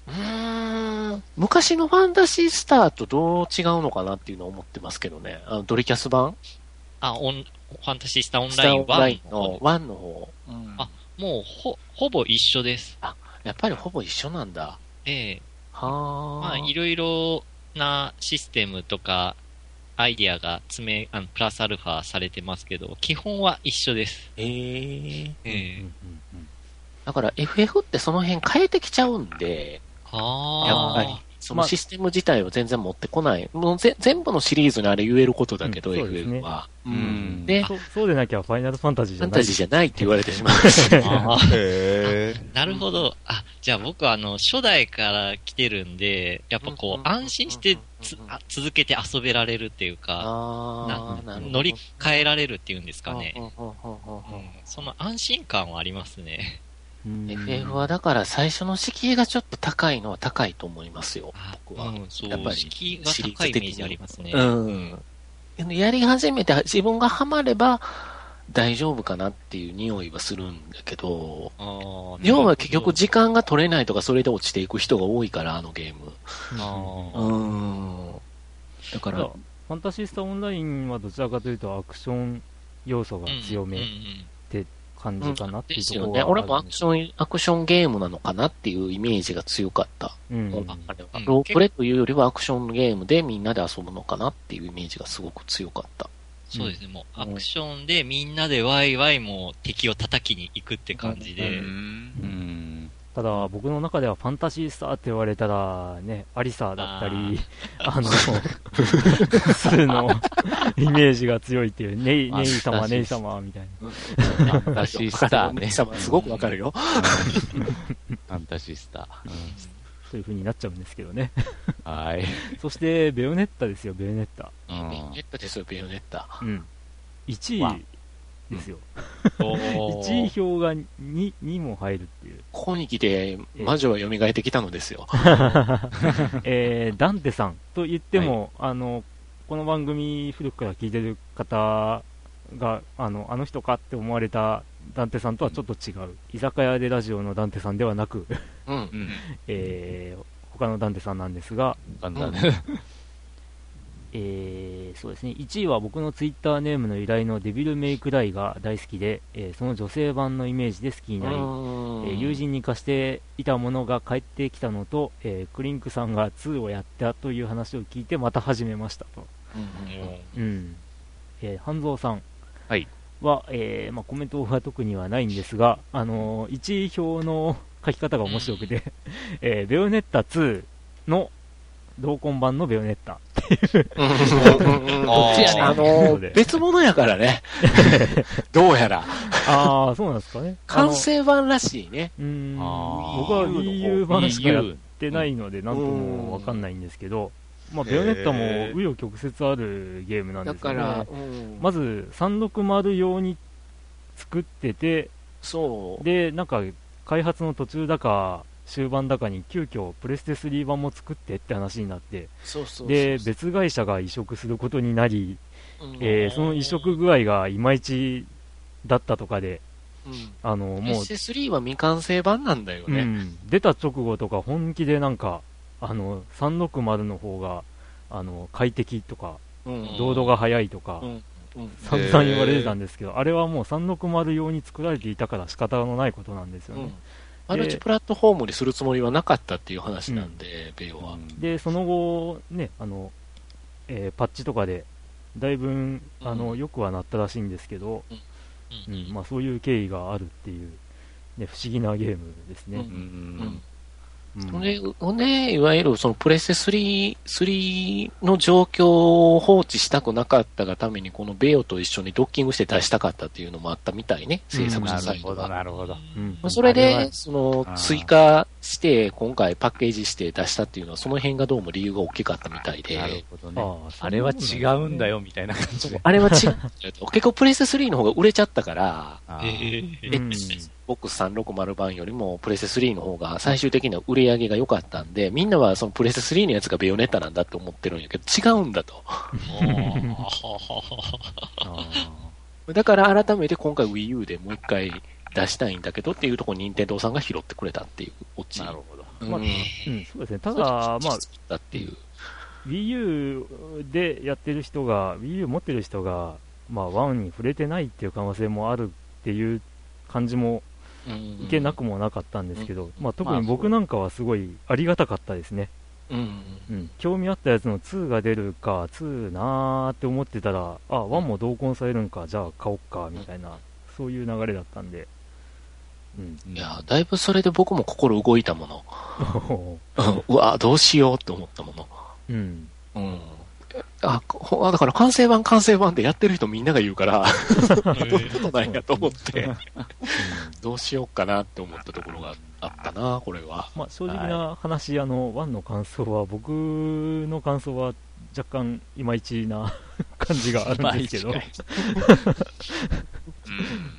うーん、昔のファンタシースターとどう違うのかなっていうのを思ってますけどね。あのドリキャス版？あ、オン、ファンタシースターオンスターラインオンライン1のの1の方。うんあもう、ほ、ほぼ一緒です。やっぱりほぼ一緒なんだ。ええはあ。まあ、いろいろなシステムとか、アイディアが詰め、あの、プラスアルファされてますけど、基本は一緒です。ええうんええうんだから FF ってその辺変えてきちゃうんで、ああ。やっぱり。そまあのシステム自体を全然持ってこない。もうぜ全部のシリーズにあれ言えることだけど、FF は。ううんん。で、フそそうでなきゃファイナルファンタジーじゃないァンタジーじゃないって言われてしまう。なるほど。あ、じゃあ僕はあの、初代から来てるんで、やっぱこう、安心してつあ続けて遊べられるっていうか、ああ、なるほど。乗り換えられるっていうんですかね。その安心感はありますね。うん FF はだから最初の敷居がちょっと高いのは高いと思いますよ、僕は。うん、そう、やっぱり敷居が高いイメージありますね。うん。やり始めて自分がハマれば、大丈夫かなっていう匂いはするんだけど、要は結局時間が取れないとかそれで落ちていく人が多いから、あのゲーム。あうーん。だから、ファンタシスタオンラインはどちらかというとアクション要素が強めうんうん感じかなっていうところですよね。俺もアクシン、ョン、アクションゲームなのかなっていうイメージが強かった。うん、あれロープレというよりはアクションゲームでみんなで遊ぶのかなっていうイメージがすごく強かった。そうですね、もうアクションでみんなでワイワイもう敵を叩きに行くって感じで、うん。うん。ただ僕の中ではファンタシースターって言われたらねアリサだったりあのスーのイメージが強いっていう ネイネイ様ネイ様みたいなファンタシースターね。様すごくわかるよ。ファンタシスタそういう風になっちゃうんですけどねー。はい。そしてベヨネッタですよベヨネッタうんベヨネッタですよ、ベヨネッタ。うん1わ位ですよ お1位ー票が 2, 2も入るっていうここに来て、魔女は蘇ってきたのですよ。えー、ダンテさんと言っても、あのこの番組古くから聞いてる方があのあの人かって思われたダンテさんとはちょっと違う、居酒屋でラジオのダンテさんではなく、うん。うん。えー他のダンテさんなんですが、簡単ね。えーそうですね。1位は僕のツイッターネームの由来のデビルメイクライが大好きで、えーその女性版のイメージで好きになり、えー友人に貸していたものが帰ってきたのと、えークリンクさんが2をやったという話を聞いてまた始めましたと、うんうん。えー半蔵さんはい。は、えーまあ、コメントは特にはないんですが、あのー1位表の書き方が面白くて、えーベヨネッタ2の同梱版のベヨネッタ。こっちやねあの、別物やからね。どうやら。ああそうなん。ですかね完成版らしいね。うん。僕は Wii U 版しかやってないので、なん。ともわかん。ないん。ですけど、まあ、ベヨネッタも紆余曲折あるゲームなん。ですよね。だから、まず360用に作ってて、そう。で、なん。か開発の途中だか、終盤だかに急遽プレステ3版も作ってって話になって、で、別会社が移植することになり、うん。えーその移植具合がいまいちだったとかで、うん。あの、もう、PS3 は未完成版なんだよね。うん、出た直後とか本気でなんか、あの、360の方が、あの、快適とか、うん。ロードが速いとかう、ん。うん。散々言われてたんですけど、あれはもう360用に作られていたから仕方のないことなんですよね。うんマルチプラットフォームにするつもりはなかったっていう話なんで、ベヨは。で、その後、ね、あの、えーパッチとかで、だいぶ、あの、うん。良くはなったらしいんですけど、うん。うん、まあそういう経緯があるっていう、ね、不思議なゲームですね。ううん。ん。うんほんで、ほんで、いわゆるそのプレステ3、3の状況を放置したくなかったがために、このベヨと一緒にドッキングして出したかったっていうのもあったみたいね、制作者なるほど、サイドが。なるほど。うんまあ、それあれはで、その追加して、今回パッケージして出したっていうのは、その辺がどうも理由が大きかったみたいで。なるほどね。あれは違うんだよ、みたいな感じで。あれは違う。結構プレステ3の方が売れちゃったから、あえーーうん Xbox 360版よりもプレステ3の方が最終的な売り上げが良かったんで、みんなはそのプレステ3のやつがベヨネッタなんだって思ってるんやけど、違うんだと。あだから改めて今回 Wii U でもう一回出したいんだけどっていうところ任天堂さんが拾ってくれたっていうオチ。なるほど。うんまあーうん、そうですね。ただ、まあ、だっていう。Wii U でやってる人が、Wii U 持ってる人が、まあ、1に触れてないっていう可能性もあるっていう感じもうんいけなくもなかったんですけど、まあ、特に僕なんかはすごいありがたかったですね。うん。うん、興味あったやつの2が出るか、2なーって思ってたら、あ、1も同梱されるんか、じゃあ買おっか、みたいな、そういう流れだったんで。うん。いや、だいぶそれで僕も心動いたもの。うわ、どうしようって思ったもの。ん。うん。あ、だから完成版完成版ってやってる人みんなが言うから、どういうことなんやと思って、どうしようかなって思ったところがあったな、これは。まあ、正直な話、あの、1の感想は、僕の感想は若干いまいちな 感じがあるんですけど、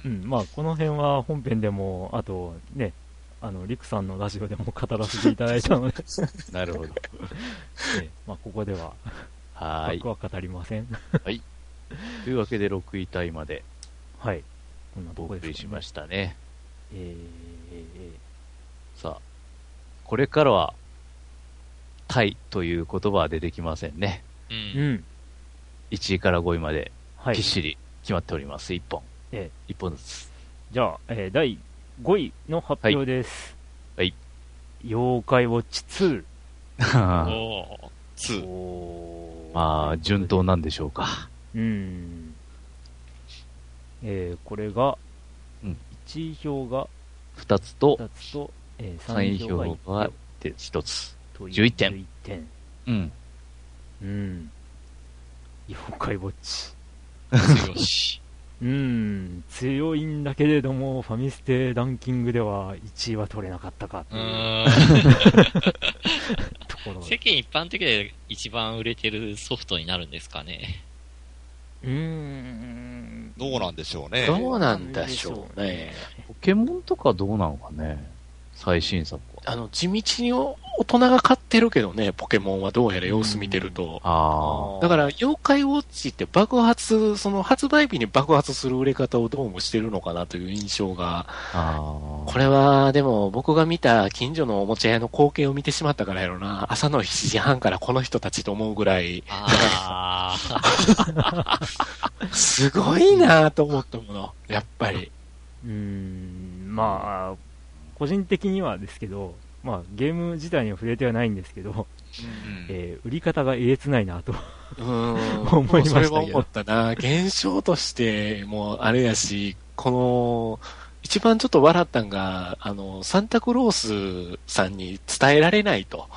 うん、まあ、この辺は本編でも、あとね、あの、リクさんのラジオでも語らせていただいたので、なるほど。えまあ、ここでは、はーい僕。は語りません。というわけで6位タイまで。はい。こんなとおこでね。送りしましたね。えーえさあ、これからは、タイという言葉は出てきませんね。う。んん。1位から5位まで、はいきっ。しり決まっております。1本。え1本ずつ。じゃあ、えー第5位の発表です。はい。妖怪ウォッチ2。おー2。まあ、順当なんでしょうか。うん。えー、これが、うん1位票が2つと、2つと、えー、3 3位位票が票1が票で1つ。という11点11点。うん。うん。妖怪ウォッチ。強し。うん、強いんだけれども、ファミステランキングでは1位は取れなかったか 世間一般的で一番売れてるソフトになるんですかね。うーん。どうなんでしょうね。どうなんでしょうね。ポケモンとかどうなのかね最新作は。あの、地道に大人が買ってるけどね、ポケモンはどうやら様子見てると。あだから、妖怪ウォッチって爆発、その発売日に爆発する売れ方をどうもしてるのかなという印象が。これは、でも僕が見た近所のおもちゃ屋の光景を見てしまったからやろな。朝の7時半からこの人たちと思うぐらい、あ すごいなと思ったもの。やっぱり。うーん、まあ、個人的にはですけど、まあ、ゲーム自体には触れてはないんですけど、うんえー売り方がえげつないなと。思いましたけどそれは思ったな。現象としてもあれやし、この、一番ちょっと笑ったんが、あの、サンタクロースさんに伝えられないと。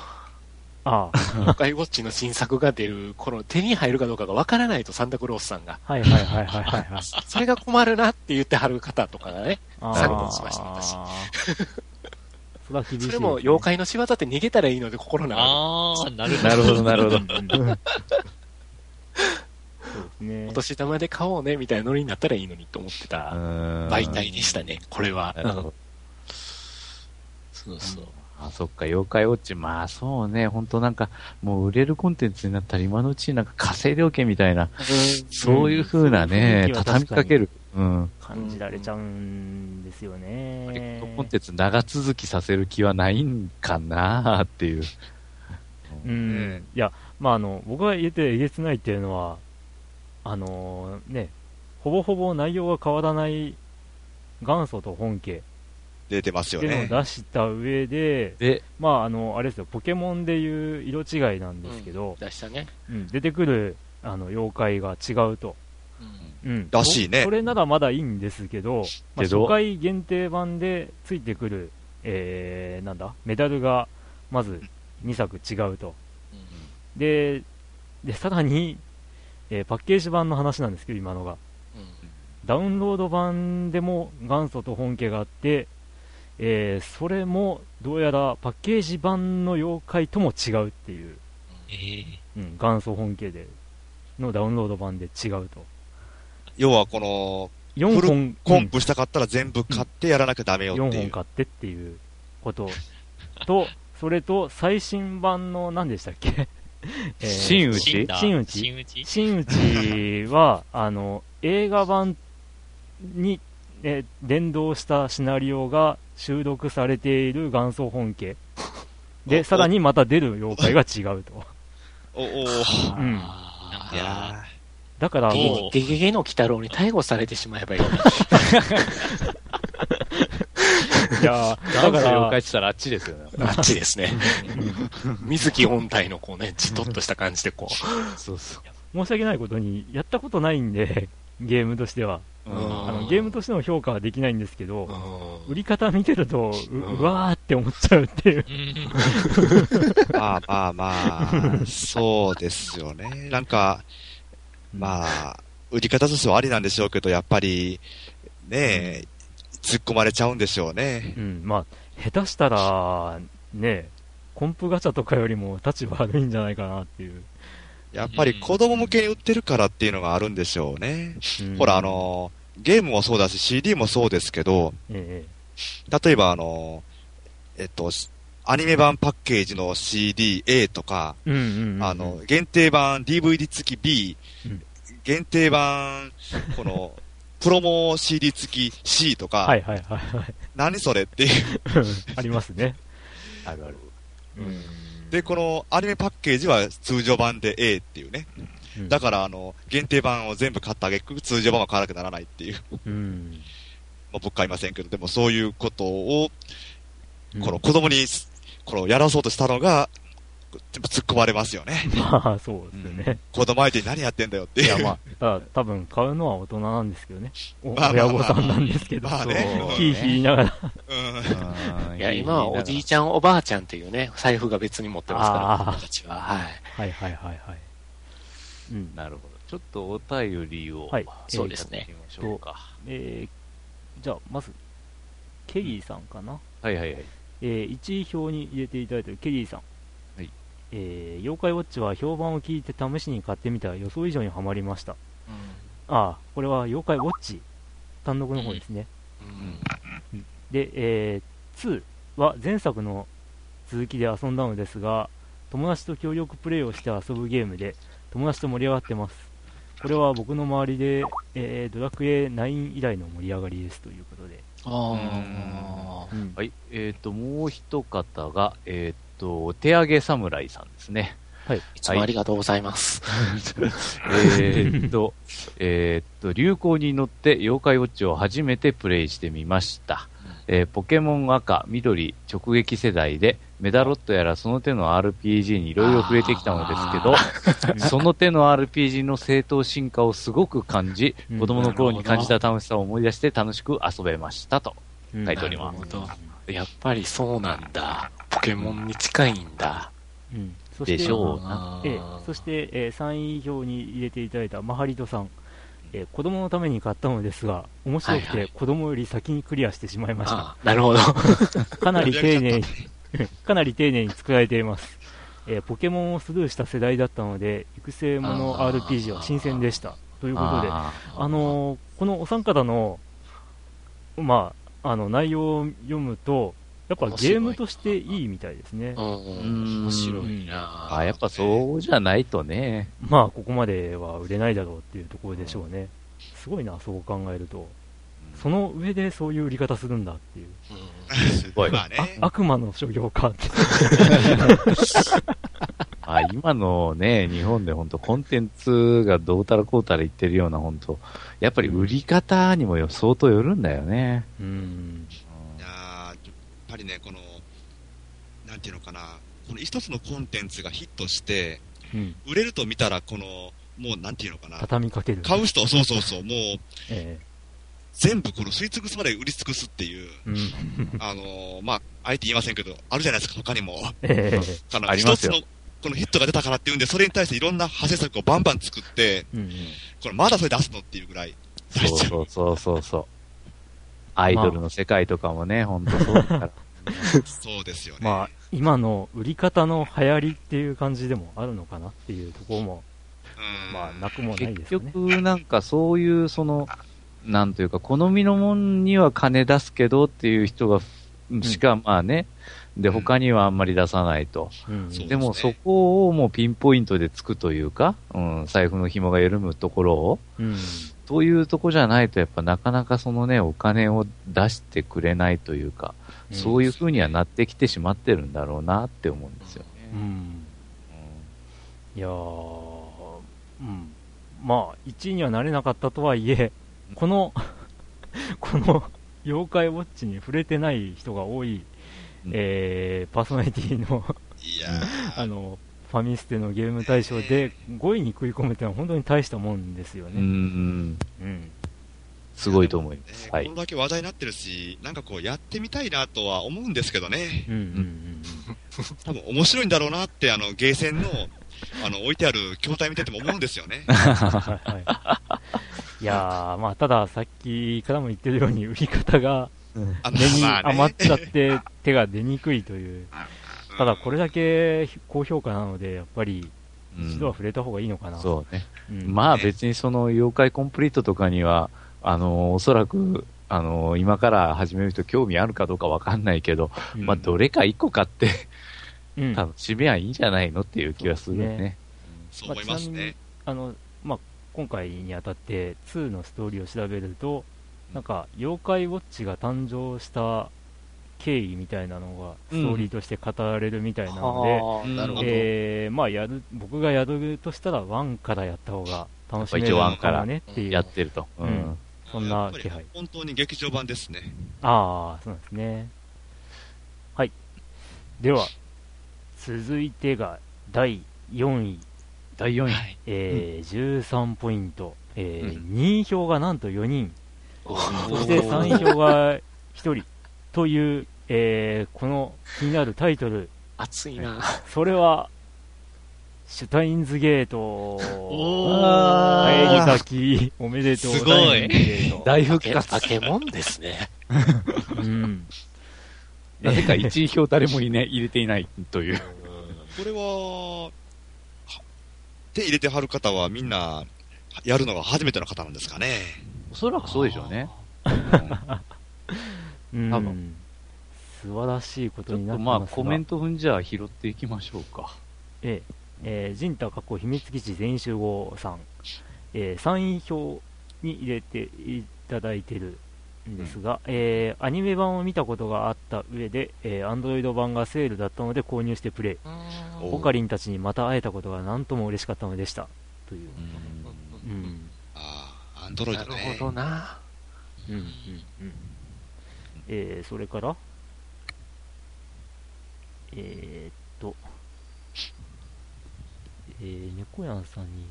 ああ、妖怪ウォッチの新作が出る、この手に入るかどうかがわからないと、サンタクロースさんが。はいはいはいはいはいはい。それが困るなって言ってはる方とかがね。あ参考にしました私それは厳しね、それも妖怪の仕業って逃げたらいいので心あ。ながああ、なるほど。なるほど、なるほど。ねお。年玉で買おうねみたいなノリになったらいいのにと思ってた媒媒体でしたね、これは。うんなるほど。そうそう。あ、そっか、妖怪ウォッチ。まあ、そうね。本当なんか、もう売れるコンテンツになったら今のうちになんか稼いでおけみたいな、そういう風なね、畳みかける。うん。感じられちゃうんですよね。コンテンツ長続きさせる気はないんかなっていう。うん。いや、まあ、あの、僕が言えてえげつないっていうのは、あのね、ほぼほぼ内容が変わらない元祖と本家出てますよね。を出した上で、で、まあ、あの、あれですよ、ポケモンでいう色違いなんですけど、出したね。うん出てくる、あの、妖怪が違うと。うん。らしいねそそれならまだいいんですけど、まあ、初回限定版でついてくる、えー、なんだ、メダルがまず2作違うと。で、で、さらに、えーパッケージ版の話なんですけど、今のが。ダウンロード版でも元祖と本家があって、えーそれもどうやらパッケージ版の妖怪とも違うっていう、ええうん、元祖本家でのダウンロード版で違うと。要はこの、4フ本、コンプしたかったら全部買ってやらなきゃダメよって4いう。本買ってっていうことと、それと最新版の何でしたっけ、えー真打ち死んだ真打ち真打ち真打ちは、あの、映画版に、えー連動したシナリオが収録されている元祖本家。で、おさらにまた出る妖怪が違うと。おお うん。あいやだからもう、ゲゲゲの鬼太郎に逮捕されてしまえばいいのに。いやだから、妖怪って言ったらあっちですよね。あっちですね。水木音体のこうね、じとっとした感じでこそうそう。申し訳ないことに、やったことないんで、ゲームとしては。う。あのゲームとしての評価はできないんですけど、うん売り方見てると、ううわーって思っちゃうっていう。うん まあまあまあ、そうですよね。なんか、まあ、売り方としてはありなんでしょうけど、やっぱり、ねえ、突っ込まれちゃうんでしょうねう。ん、まあ、下手したら、ね、コンプガチャとかよりも立場悪いんじゃないかなっていう。やっぱり子供向けに売ってるからっていうのがあるんでしょうね。うんほら、あ、の、ゲームもそうだし CD もそうですけど、え例えばあの、えっと、アニメ版パッケージの CD-A とか、えうんうんうん、あの、、限定版 DVD 付き B、うん限定版、この、プロモ CD 付き C とか、はいはいはいはい。何それっていう。ありますね。あるある。うん。で、このアニメパッケージは通常版で A っていうね。うんだから、あの、限定版を全部買ったあげく、通常版は買わなきゃならないっていう。うん。まあ、僕買いませんけど、でもそういうことを、うんこの子供に、このやらそうとしたのが、突っ込まれますよね。まあ、そうですよね。子供相手に何やってんだよっていう。いや、まあ、ただ多分買うのは大人なんですけどね。おまあまあまあ親御さんなんですけど。まあねそうヒーヒー言いながら。うん。いや、今はおじいちゃん、おばあちゃんっていうね、財布が別に持ってますから、あー子供たちは。はい。はいはいはいはい。うん。なるほど。ちょっとお便りを、はいそうですね行きましょうか。えー、じゃあ、まず、ケリーさんかな。はいはいはい。えー、1位表に入れていただいているケリーさん。はい。えー、妖怪ウォッチは評判を聞いて試しに買ってみたら予想以上にはまりました。ああ、これは妖怪ウォッチ単独の方ですね。うんで、えー、2は前作の続きで遊んだのですが、友達と協力プレイをして遊ぶゲームで、友達と盛り上がってます。これは僕の周りで、えードラクエ9以来の盛り上がりですということで。あうんはい。えっ、と、もう一方が、えっ、と、手上げ侍さんですね。はい。いつもありがとうございます。えっと、えっと、流行に乗って妖怪ウォッチを初めてプレイしてみました。えーポケモン赤、緑、直撃世代で、メダロットやらその手の RPG にいろいろ触れてきたのですけど、その手の RPG の正当進化をすごく感じ、うん子供の頃に感じた楽しさを思い出して楽しく遊べましたと。うん書いておりますなるほどやっぱりそうなんだ。ポケモンに近いんだ。うんそしてでしょうな。ええそして、えー3位表に入れていただいたマハリトさん、えー子供のために買ったのですが、面白くはいはいて子供より先にクリアしてしまいました。あなるほど。かなり丁寧に、かなり丁寧に作られています。えーポケモンをスルーした世代だったので、育成もの RPG は新鮮でした。ということで、ああのーこのお三方の、まあ、あの内容を読むと、やっぱゲームとしていいみたいですねう。んうん、面白いなーあ、やっぱそうじゃないとね。まあ、ここまでは売れないだろうっていうところでしょうね。すごいな、そう考えると。その上でそういう売り方するんだっていう。うん すごい。まあね。あ悪魔の所業かって。あ今のね、日本で本当コンテンツがどうたらこうたら言ってるような本当やっぱり売り方にもよ相当よるんだよね。うん。いやーやっぱりね、この、なんていうのかな、この一つのコンテンツがヒットして、うん。売れると見たら、この、もうなんていうのかな、畳みかける。買う人、そうそうそう、もうえ全部この吸い尽くすまで売り尽くすっていう、えうん。あのーまあ、あえて言いませんけど、あるじゃないですか、他にも。え あのありますよ一つの、このヒットが出たからっていうんで、それに対していろんな派生策をバンバン作って、えうんうん。これまだそれ出すのっていうぐらい。そうそうそうそう。アイドルの世界とかもね、本当そうだから。そうですよね。まあ、今の売り方の流行りっていう感じでもあるのかなっていうところも、うんまあ、なくもない結ですよね。局なんかそういうその、なんというか、好みのもんには金出すけどっていう人が、しかまあね、で、他にはあんまり出さないと。うん。でもそこをもうピンポイントでつくというか、うん、財布の紐が緩むところを、うん。というとこじゃないとやっぱなかなかそのね、お金を出してくれないというか、そういう風にはなってきてしまってるんだろうなって思うんですよね。うん。いやー、うん。まあ、1位にはなれなかったとはいえ、この、この、妖怪ウォッチに触れてない人が多い、うんえー、パーソナリティの、いやー あの、ファミステのゲーム大賞で5位に食い込むってのは本当に大したもんですようね。ん、うん。すごいと思います。はいねこん。だけ話題になってるし、なんかこうやってみたいなとは思うんですけどね。うんうんうん 多分面白いんだろうなって、あの、ゲーセンの、あの、置いてある筐体見てても思うんですよね。うん。はいはい。いやー、まあ、たださっきからも言ってるように売り方があ目に余っちゃって手が出にくいという。ただこれだけ高評価なので、やっぱりうん一度は触れた方がいいのかな。そうね。うん。まあ別にその妖怪コンプリートとかには、あの、おそらく、あの、今から始める人興味あるかどうかわかんないけど、うんまあどれか一個買ってうん。楽しめばいいんじゃないのっていう気がするよね。そう思いますね。あの、まあ、今回にあたって2のストーリーを調べると、なんか、妖怪ウォッチが誕生した経緯みたいなのがストーリーとして語られるみたいなので、はあなるほど。えーまあ、やる僕がやるとしたら1からやった方が楽しめるの1からかもねっていう、やってると。ううんん。そんな気配。本当に劇場版ですね。ああ、そうなんですね。はい。では、続いてが第4位、第4位。はい。えー13ポイント、えーう2位票がなんと4人、そそして3位票が1人という、えーこの気になるタイトル、熱いな。それは、シュタインズゲート。おー。咲き、おめでとう。すごいシュタインズゲート大復け活。化け物ですね。うん。なぜか1位票誰もい、ね、入れていないという。これは、は手入れてはる方はみんな、やるのが初めての方なんですかね。おそらくそうでしょうね。うん多分素晴らしいこちょっとになとまあコってますが、メント踏んじゃあ拾っていきましょうか。えええー、ジンタ過去秘密基地全員集合さん、えー、3位票に入れていただいてるんですが、えーアニメ版を見たことがあった上で、えー、Android 版がセールだったので購入してプレイ。おオカリンたちにまた会えたことが何とも嬉しかったのでした。という。アンドロイなるドね。ほどな。うん。うん。うん。えー、それから、えー、っと、えー、猫やんさんに、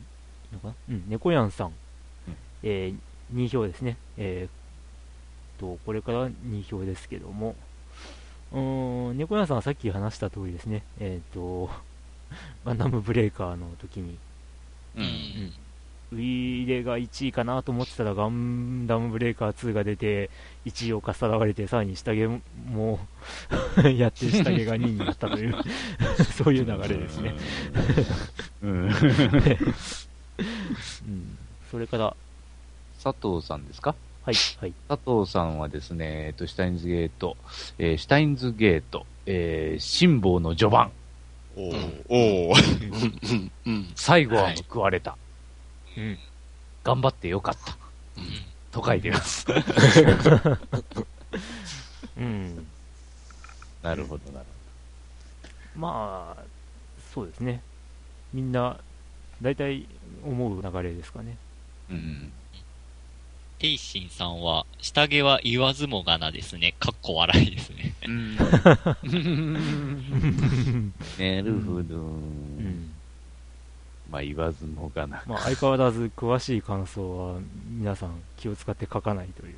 のかな？うん、猫やんさん。うんえー、2票ですね。えー、と、これから2票ですけども、うーん、猫やんさんはさっき話した通りですね。えー、と、ガンダムブレーカーの時に、う。うんん。ウィーレが1位かなと思ってたらガンダムブレーカー2が出て1位をかっさらわれてさらに下着も やって下着が2位になったという そういう流れですね、うん。うん、それから佐藤さんですか？はいはい。佐藤さんはですね、えっと、シュタインズゲート、えーシュタインズゲート、えー、辛抱の序盤、おー。お。最後ははい報われた。うん頑張ってよかった。うんと書いてます。うんなるほど、なるまあそうですねみんな大体思う流れですかねほど。うん。テイシンさんは、下着は言わずもがなですね。かっこ笑いですね。うん。なるほど。うんまあ言わずもがな。まあ相変わらず詳しい感想は皆さん気を使って書かないという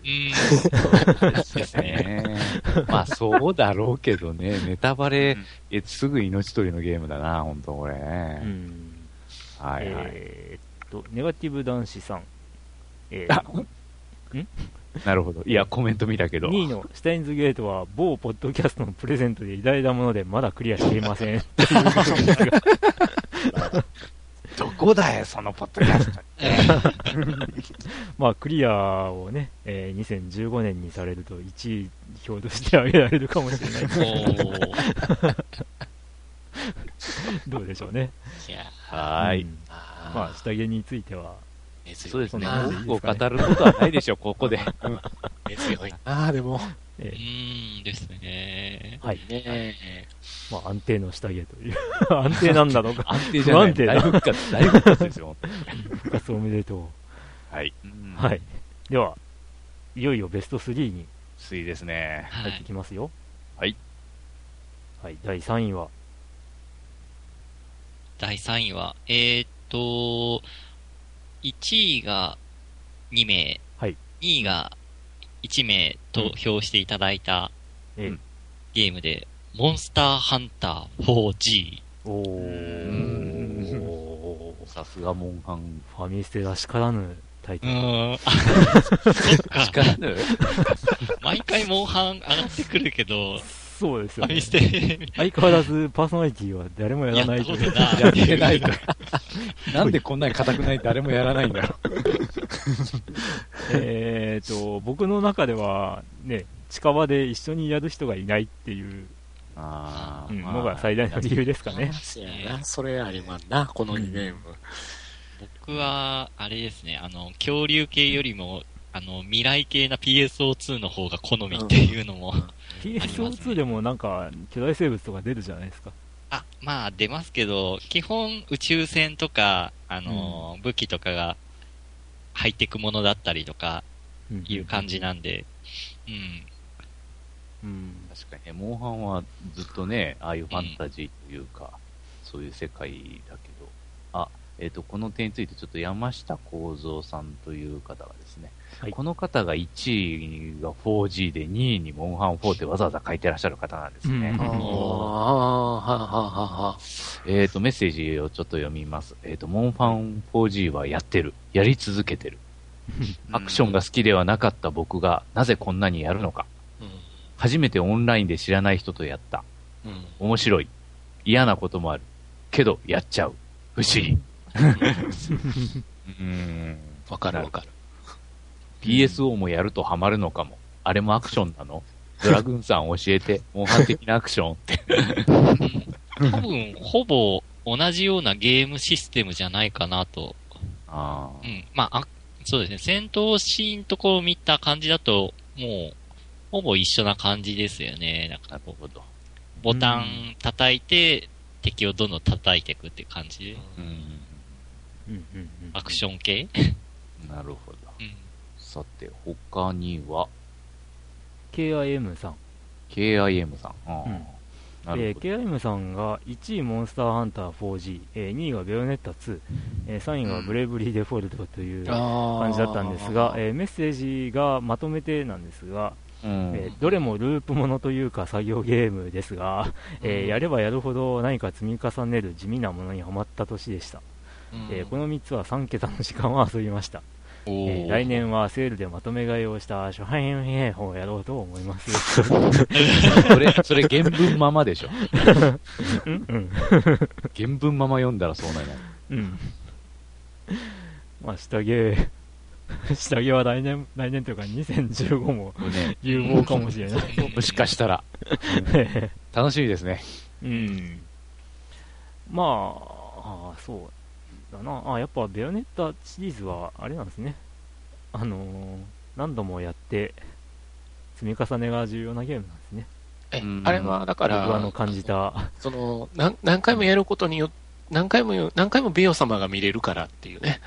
う、ん。ですね。まあそうだろうけどね、ネタバレ、えすぐ命取りのゲームだな、本当これ。うんはいはい。えーっと、ネガティブ男子さん。えあー、なるほど。いや、コメント見たけど。2位のシュタインズゲートは某ポッドキャストのプレゼントで偉大なものでまだクリアしていません。どこだよ、そのポッドキャスト。まあクリアをね、えー2015年にされると1位票として挙げられるかもしれない。どうでしょうね。はーい。うんあまあ下着については、そうですね。そんな感じ多くを語ることはないでしょう、ここで。根強いな、でも。えうーんですね。ーはい。ねまあ安定の下着という。安定なんだろうか。安定じゃない。不安定だ大復活、大復活ですよ。復活おめでとはい。う。はい。では、いよいよベスト3についですね。入ってはい。きますよ。はい。はい、第3位は、第3位は、えーっと、1位が2名、はい2位が1名と評していただいたえうんゲームで、モンスターハンター 4G。おんー、さすがモンハン。ファミステらしからぬタイトル。ん。あ そっか。力ぬ？毎回モンハン上がってくるけど、そうですよ、ねファミ。ステ相変わらずパーソナリティは誰もややらないと。やってないと。なんでこんなに硬くない誰もやらないんだろ えーと、僕の中では、ね、近場で一緒にやる人がいないっていうう。あうんのが最大の理由ですかね。そやな、それありまんな、このゲーム。僕は、あれですね、あの、恐竜系よりも、あの、未来系な PSO2 の方が好みっていうのも、PSO2 でもなんか巨大生物とか出るじゃないですか。あ、まあ出ますけど、基本宇宙船とか、あの、武器とかが入っていくものだったりとかうんいう感じなんで、うん。うん。確かにね、モンハンはずっとね、ああいうファンタジーというか、そういう世界だけど、あ、えっ、と、この点についてちょっと山下幸三さんという方がですね、はいこの方が1位が 4G で2位にモンハン4ってわざわざ書いてらっしゃる方なんですね。うんああ、はあ、はあ、はあ。えっ、と、メッセージをちょっと読みます。えっ、と、モンハン 4G はやってる。やり続けてる。アクションが好きではなかった僕が、なぜこんなにやるのか。初めてオンラインで知らない人とやった。うん。うん。面白い。嫌なこともある。けど、やっちゃう。不思議。うー ん。わかるわかる。PSO もやるとハマるのかも。あれもアクションなの？ドラグーンさん教えて。モンハン的なアクションって。多分、ほぼ同じようなゲームシステムじゃないかなと。あーうん。まあ、あそうですね。戦闘シーンとこを見た感じだと、もう、ほぼ一緒な感じですよね。なんかなるほど。ボタン叩いて、敵をどんどん叩いていくって感じで。うん。うんうんうんアクション系？なるほど。うん。さて、他には、KIM さん。KIM さん。あーうん。えー KIM さんが1位モンスターハンター 4G、えー2位がベヨネッタ2、えー3位がブレイブリーデフォルトという感感じだったんですが、えーメッセージがまとめてなんですが、うん。えーどれもループものというか作業ゲームですが、えーやればやるほど何か積み重ねる地味なものにはまった年でした、えーこの3つは3桁の時間は遊びました、えー来年はセールでまとめ買いをした初版編をやろうと思います それ、それ原文ままでしょ。原文まま読んだらそうなる。うんまあ下着 下着は来年来年というか2015も有望かもしれない もしかしたら。楽しみですね。うん。まあ、あーそうだな。あやっぱベヨネッタシリーズは、あれなんですね。あのー何度もやって、積み重ねが重要なゲームなんですね。えうんあれは、だか僕はあのら、感じた。その、何何回もやることによ何回も、何回もベヨ様が見れるからっていうね。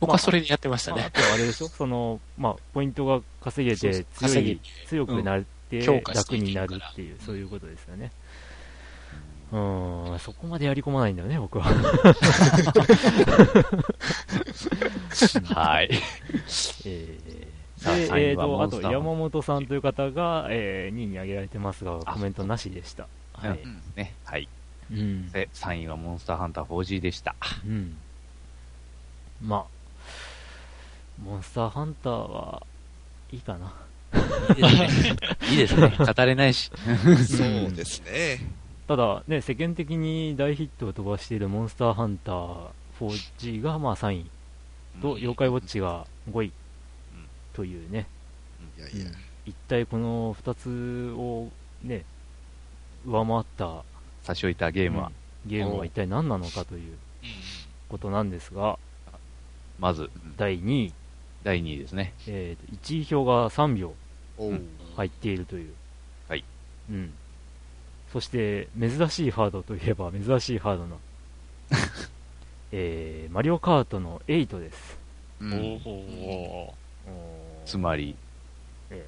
僕はそれでやってましたね。まああとはあれでしょ？その、まあ、ポイントが稼げて強い稼げ、強くなって、楽になるっていう、そういうことですよね。うーん、そこまでやり込まないんだよね、僕は。はい。えーさあで、3位えーと、あとはモンスター山本さんという方が、えー2位に挙げられてますが、あコメントなしでした。はい。うんね。はい。うん。で、3位はモンスターハンター 4G でした。うん。まあ、モンスターハンターはいいかな。いいですね。いいですね。語れないし。そうですね。ただ、ね、世間的に大ヒットを飛ばしているモンスターハンター 4G がまあ3位と、妖怪ウォッチが5位というね、いやいや。一体この2つをね、上回った差し置いたゲームは、ゲームは一体何なのかということなんですが、まず、第2位、第2位ですね。えー、1位票が3秒おううん。入っているという。はい。うん。そして、珍しいハードといえば珍しいハードな、えー、マリオカートの8です。うんおおつまりえ、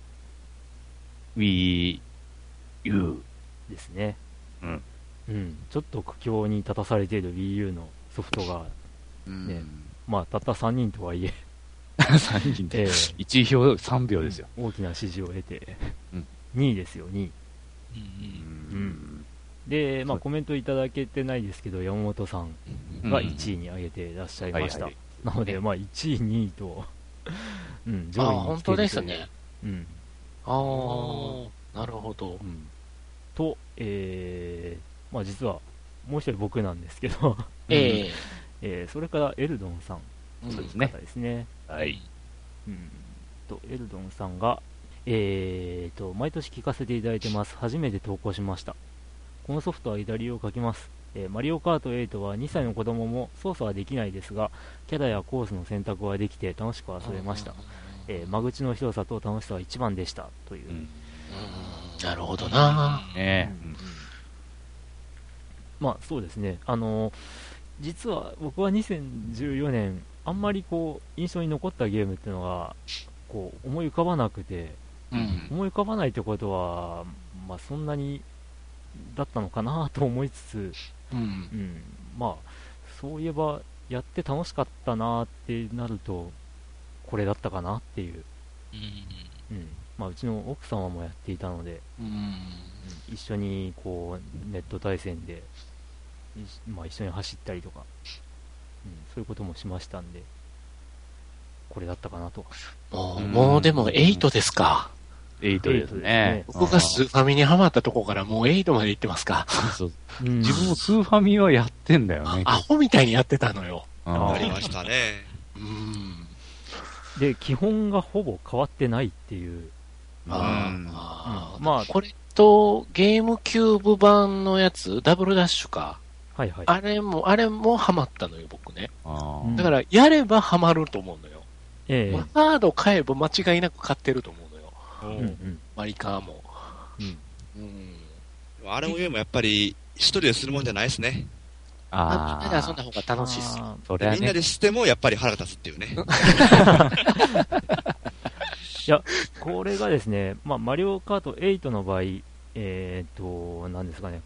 Wii U。ですね。うん。うん。ちょっと苦境に立たされている Wii U のソフトが、うんねまあ、たった3人とはいえ、3人で。えー1位票3秒ですよ。大きな支持を得て、うん2位ですよ、2位。うんうんで、まあ、コメントいただけてないですけど、山本さんが1位に上げてらっしゃいました。はいなので、まあ、1位、2位と、うん、上位にあ本当ですね。うん。ああ、なるほどう。ん。と、えー、まあ、実は、もう一人僕なんですけど、えええーそれからエルドンさん、うんそうですね方ですね。はい。うん。と、エルドンさんが、えーと、毎年聞かせていただいてます。初めて投稿しました。このソフトは左を書きます。えーマリオカート8は2歳の子供も操作はできないですが、キャラやコースの選択はできて楽しく遊べました。えー間口の広さと楽しさは一番でした。という。うんうんなるほどなねまあそうですね、あのー実は僕は2014年、あんまりこう印象に残ったゲームっていうのがこう思い浮かばなくて、うん。思い浮かばないってことは、まあ、そんなにだったのかなと思いつつ、うんう。ん、まあそういえばやって楽しかったなってなると、これだったかなっていう、うんうんまあ、うちの奥様もやっていたので、うん。うん一緒にこうネット対戦で、いまあ、一緒に走ったりとか、うん、そういうこともしましたんで、これだったかなと。もう、うんもうでも8ですか。8ですね。僕がスーファミにハマったとこからもう8まで行ってますか？そううん自分もスーファミはやってんだよね。アホみたいにやってたのよ。うんありましたね。うん。で、基本がほぼ変わってないっていう、あまあこれと、ゲームキューブ版のやつ、ダブルダッシュか。はいはい。あれも、あれもハマったのよ、僕ね。だから、やればハマると思うのよ。ええハード買えば間違いなく買ってると思うマリカーも。うんうん。あれもゲームやっぱり一人でするもんじゃないですね。あみんなで遊んだ方が楽しいっすね。みんなでしてもやっぱり腹が立つっていうね。ーこれがですね、まあ、マリオカート8の場合、えっ、と、なんですかね、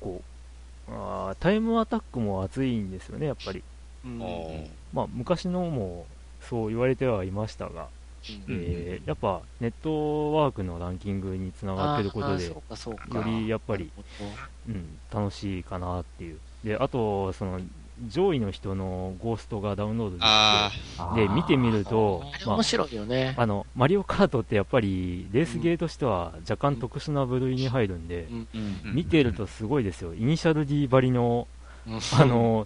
こう、あータイムアタックも熱いんですよね、やっぱり。うんまあ、昔のもそう言われてはいましたが、えーやっぱネットワークのランキングにつながってることで、よ。りやっぱり、うん、楽しいかなっていう。で、あと、その、上位の人のゴーストがダウンロードできてあで、見てみるとま面白いよね。あ、あの、マリオカートってやっぱり、レースゲーとしては若干特殊な部類に入るんで、見てるとすごいですよ。イニシャル D ばりの、うんあの、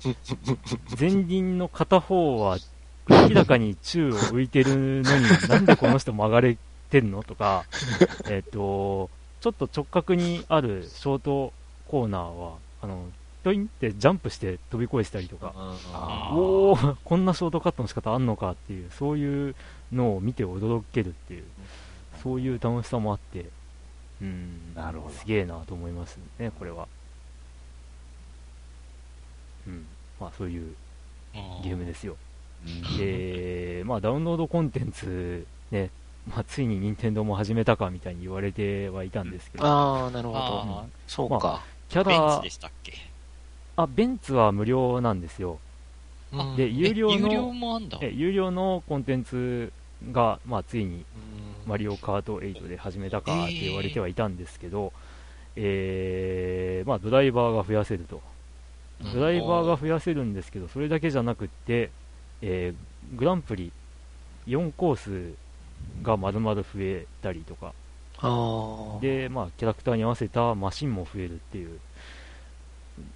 前輪の片方は明らかに宙を浮いてるのに、なんでこの人曲がれてんのとか、えっと、ちょっと直角にあるショートコーナーは、あの、トインってジャンプして飛び越えてたりとか、おおこんなショートカットの仕方あんのかっていう、そういうのを見て驚けるっていう、そういう楽しさもあって、うん、なるほどすげえなと思いますね、これは。うん、まあそういうゲームですよ。うんで、まあダウンロードコンテンツ、ね、まあついに任天堂も始めたかみたいに言われてはいたんですけど、ああ、なるほどあ。そうか。キャラベンツで、したっけ？あ、ベンツは無料なんですよ。うんで、有料え有料の、もあんだ。え有料のコンテンツが、まあついにうんマリオカート8で始めたかって言われてはいたんですけど、えーまあ、ドライバーが増やせると、うんドライバーが増やせるんですけど、それだけじゃなくって、えーグランプリ4コースが丸々増えたりとか。で、まあ、キャラクターに合わせたマシンも増えるっていう、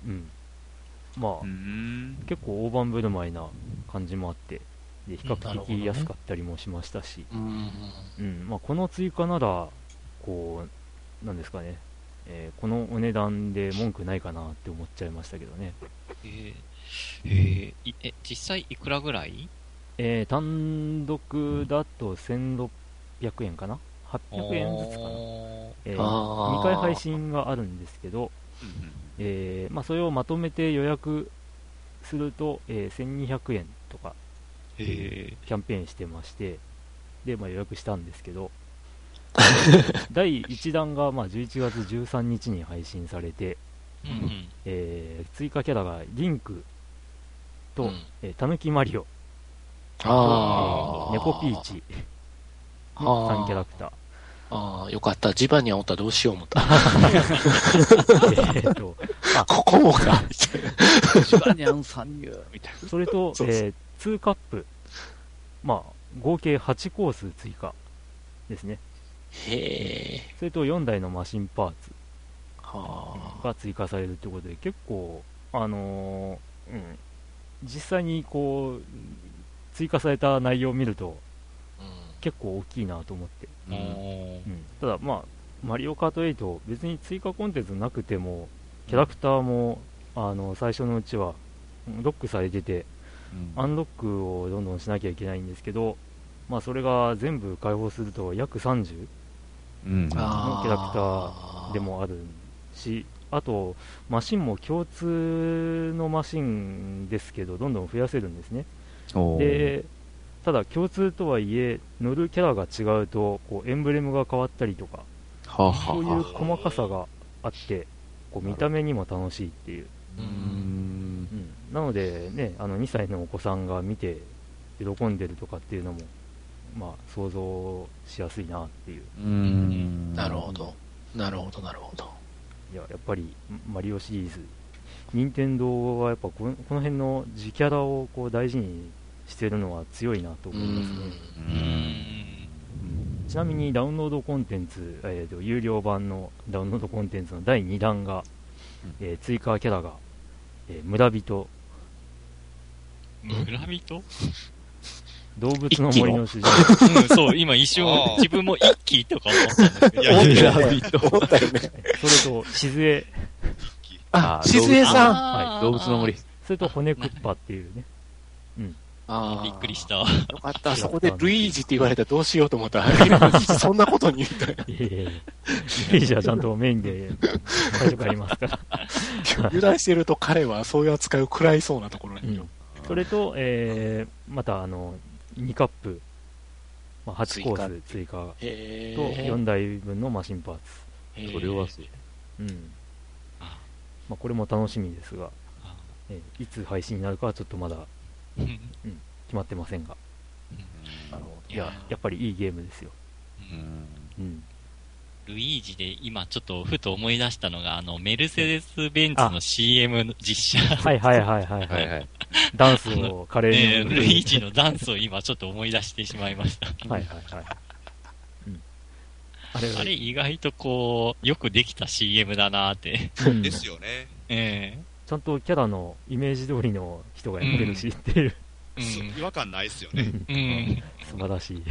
うん、まあ、うん。結構大盤振る舞いな感じもあって、で比較的安かったりもしましたし、うん。うん。まあ、この追加なら、こう、なんですかね、えーこのお値段で文句ないかなって思っちゃいましたけどね。えーえーいえ、実際いくらぐらい？えー単独だと1600円かな ?800 円ずつかな、おえあー。2回配信があるんですけど、えーまあ、それをまとめて予約すると、えー1200円とかキャンペーンしてまして、で、まあ、予約したんですけど、第1弾がまあ11月13日に配信されて、ーうんうん。えー追加キャラがリンクと、うんえータヌキマリオ、ああ。ネコピーチあのー3キャラクター。ああ、よかった。ジバニャンおったらどうしよう思った。えーとここもか。シュバニャン参入みたいそれと、そうそうえー2カップ、まあ、合計8コース追加ですね。へえ。それと4台のマシンパーツはが追加されるということで、結構、あのーうん、実際にこう、追加された内容を見ると、あ。結構大きいなと思って。な。おーうん、ただ、まあ、マリオカート8、別に追加コンテンツなくても、キャラクターもあの最初のうちはロックされててアンロックをどんどんしなきゃいけないんですけど、まあ、それが全部開放すると約30うん。あのキャラクターでもあるしあとマシンも共通のマシンですけどどんどん増やせるんですねでただ共通とはいえ乗るキャラが違うとこうエンブレムが変わったりとかはあはあそういう細かさがあってこう見た目にも楽しいっていう、うーん。うん、なのでねあの2歳のお子さんが見て喜んでるとかっていうのもまあ想像しやすいなっていううーん。なるほど。なるほど、なるほど。いややっぱりマリオシリーズ。任天堂はやっぱこのこの辺の自キャラをこう大事にしてるのは強いなと思いますね、うーん。ちなみにダウンロードコンテンツ、えーと有料版のダウンロードコンテンツの第2弾が、えー追加キャラが、えー村人。村人？動物の森の主人うん、そう、今一瞬自分も一気とか思ったんですけど。いやいやいや思ったよね。それと静江あ、あしずえさん。はい、動物の森。それと骨クッパっていうねあーびっくりした。よかった。そこでルイージって言われたらどうしようと思ったら、そんなことに言ったよ。いえいえいえイメージはちゃんとメインで最初からありますか ら油断してると彼はそういう扱いを食らいそうなところにいる。それと、えーまたあの2カップ、まあ、8コース追加とへ4台分のマシンパーツ、ー。それはそう。うん。あ。まあ、これも楽しみですが、あ。えーいつ配信になるかはちょっとまだうん。決まってませんが。いややっぱりいいゲームですよ、うん。うん、ルイージで今ちょっとふと思い出したのが、あの、メルセデス・ベンツの CM の実写。はいはいはいはい、はいはい。ダンスを華麗ねにルイージのダンスを今ちょっと思い出してしまいました。はいはいはい、うん、あれあれ意外とこう、よくできた CM だなって。うんですよね。えちゃんとキャラのイメージ通りの人がやってるしっていう、違和感ないですよね。うんうん。素晴らしい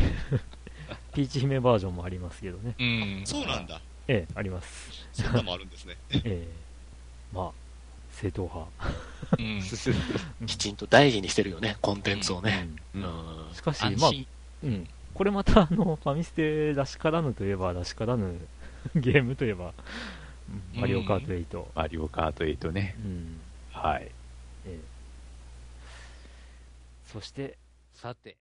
ピーチ姫バージョンもありますけどねうん。そうなんだ。ええありますそんなもあるんですね。ええまあ正統派 うん。きちんと大事にしてるよね、コンテンツをね。ううんん。しかしまあ。うん、これまたあのファミステらしからぬといえばらしからぬ ゲームといえば、うんマリオカート8、マリオカート8ね。うんはい。ええそしてさて。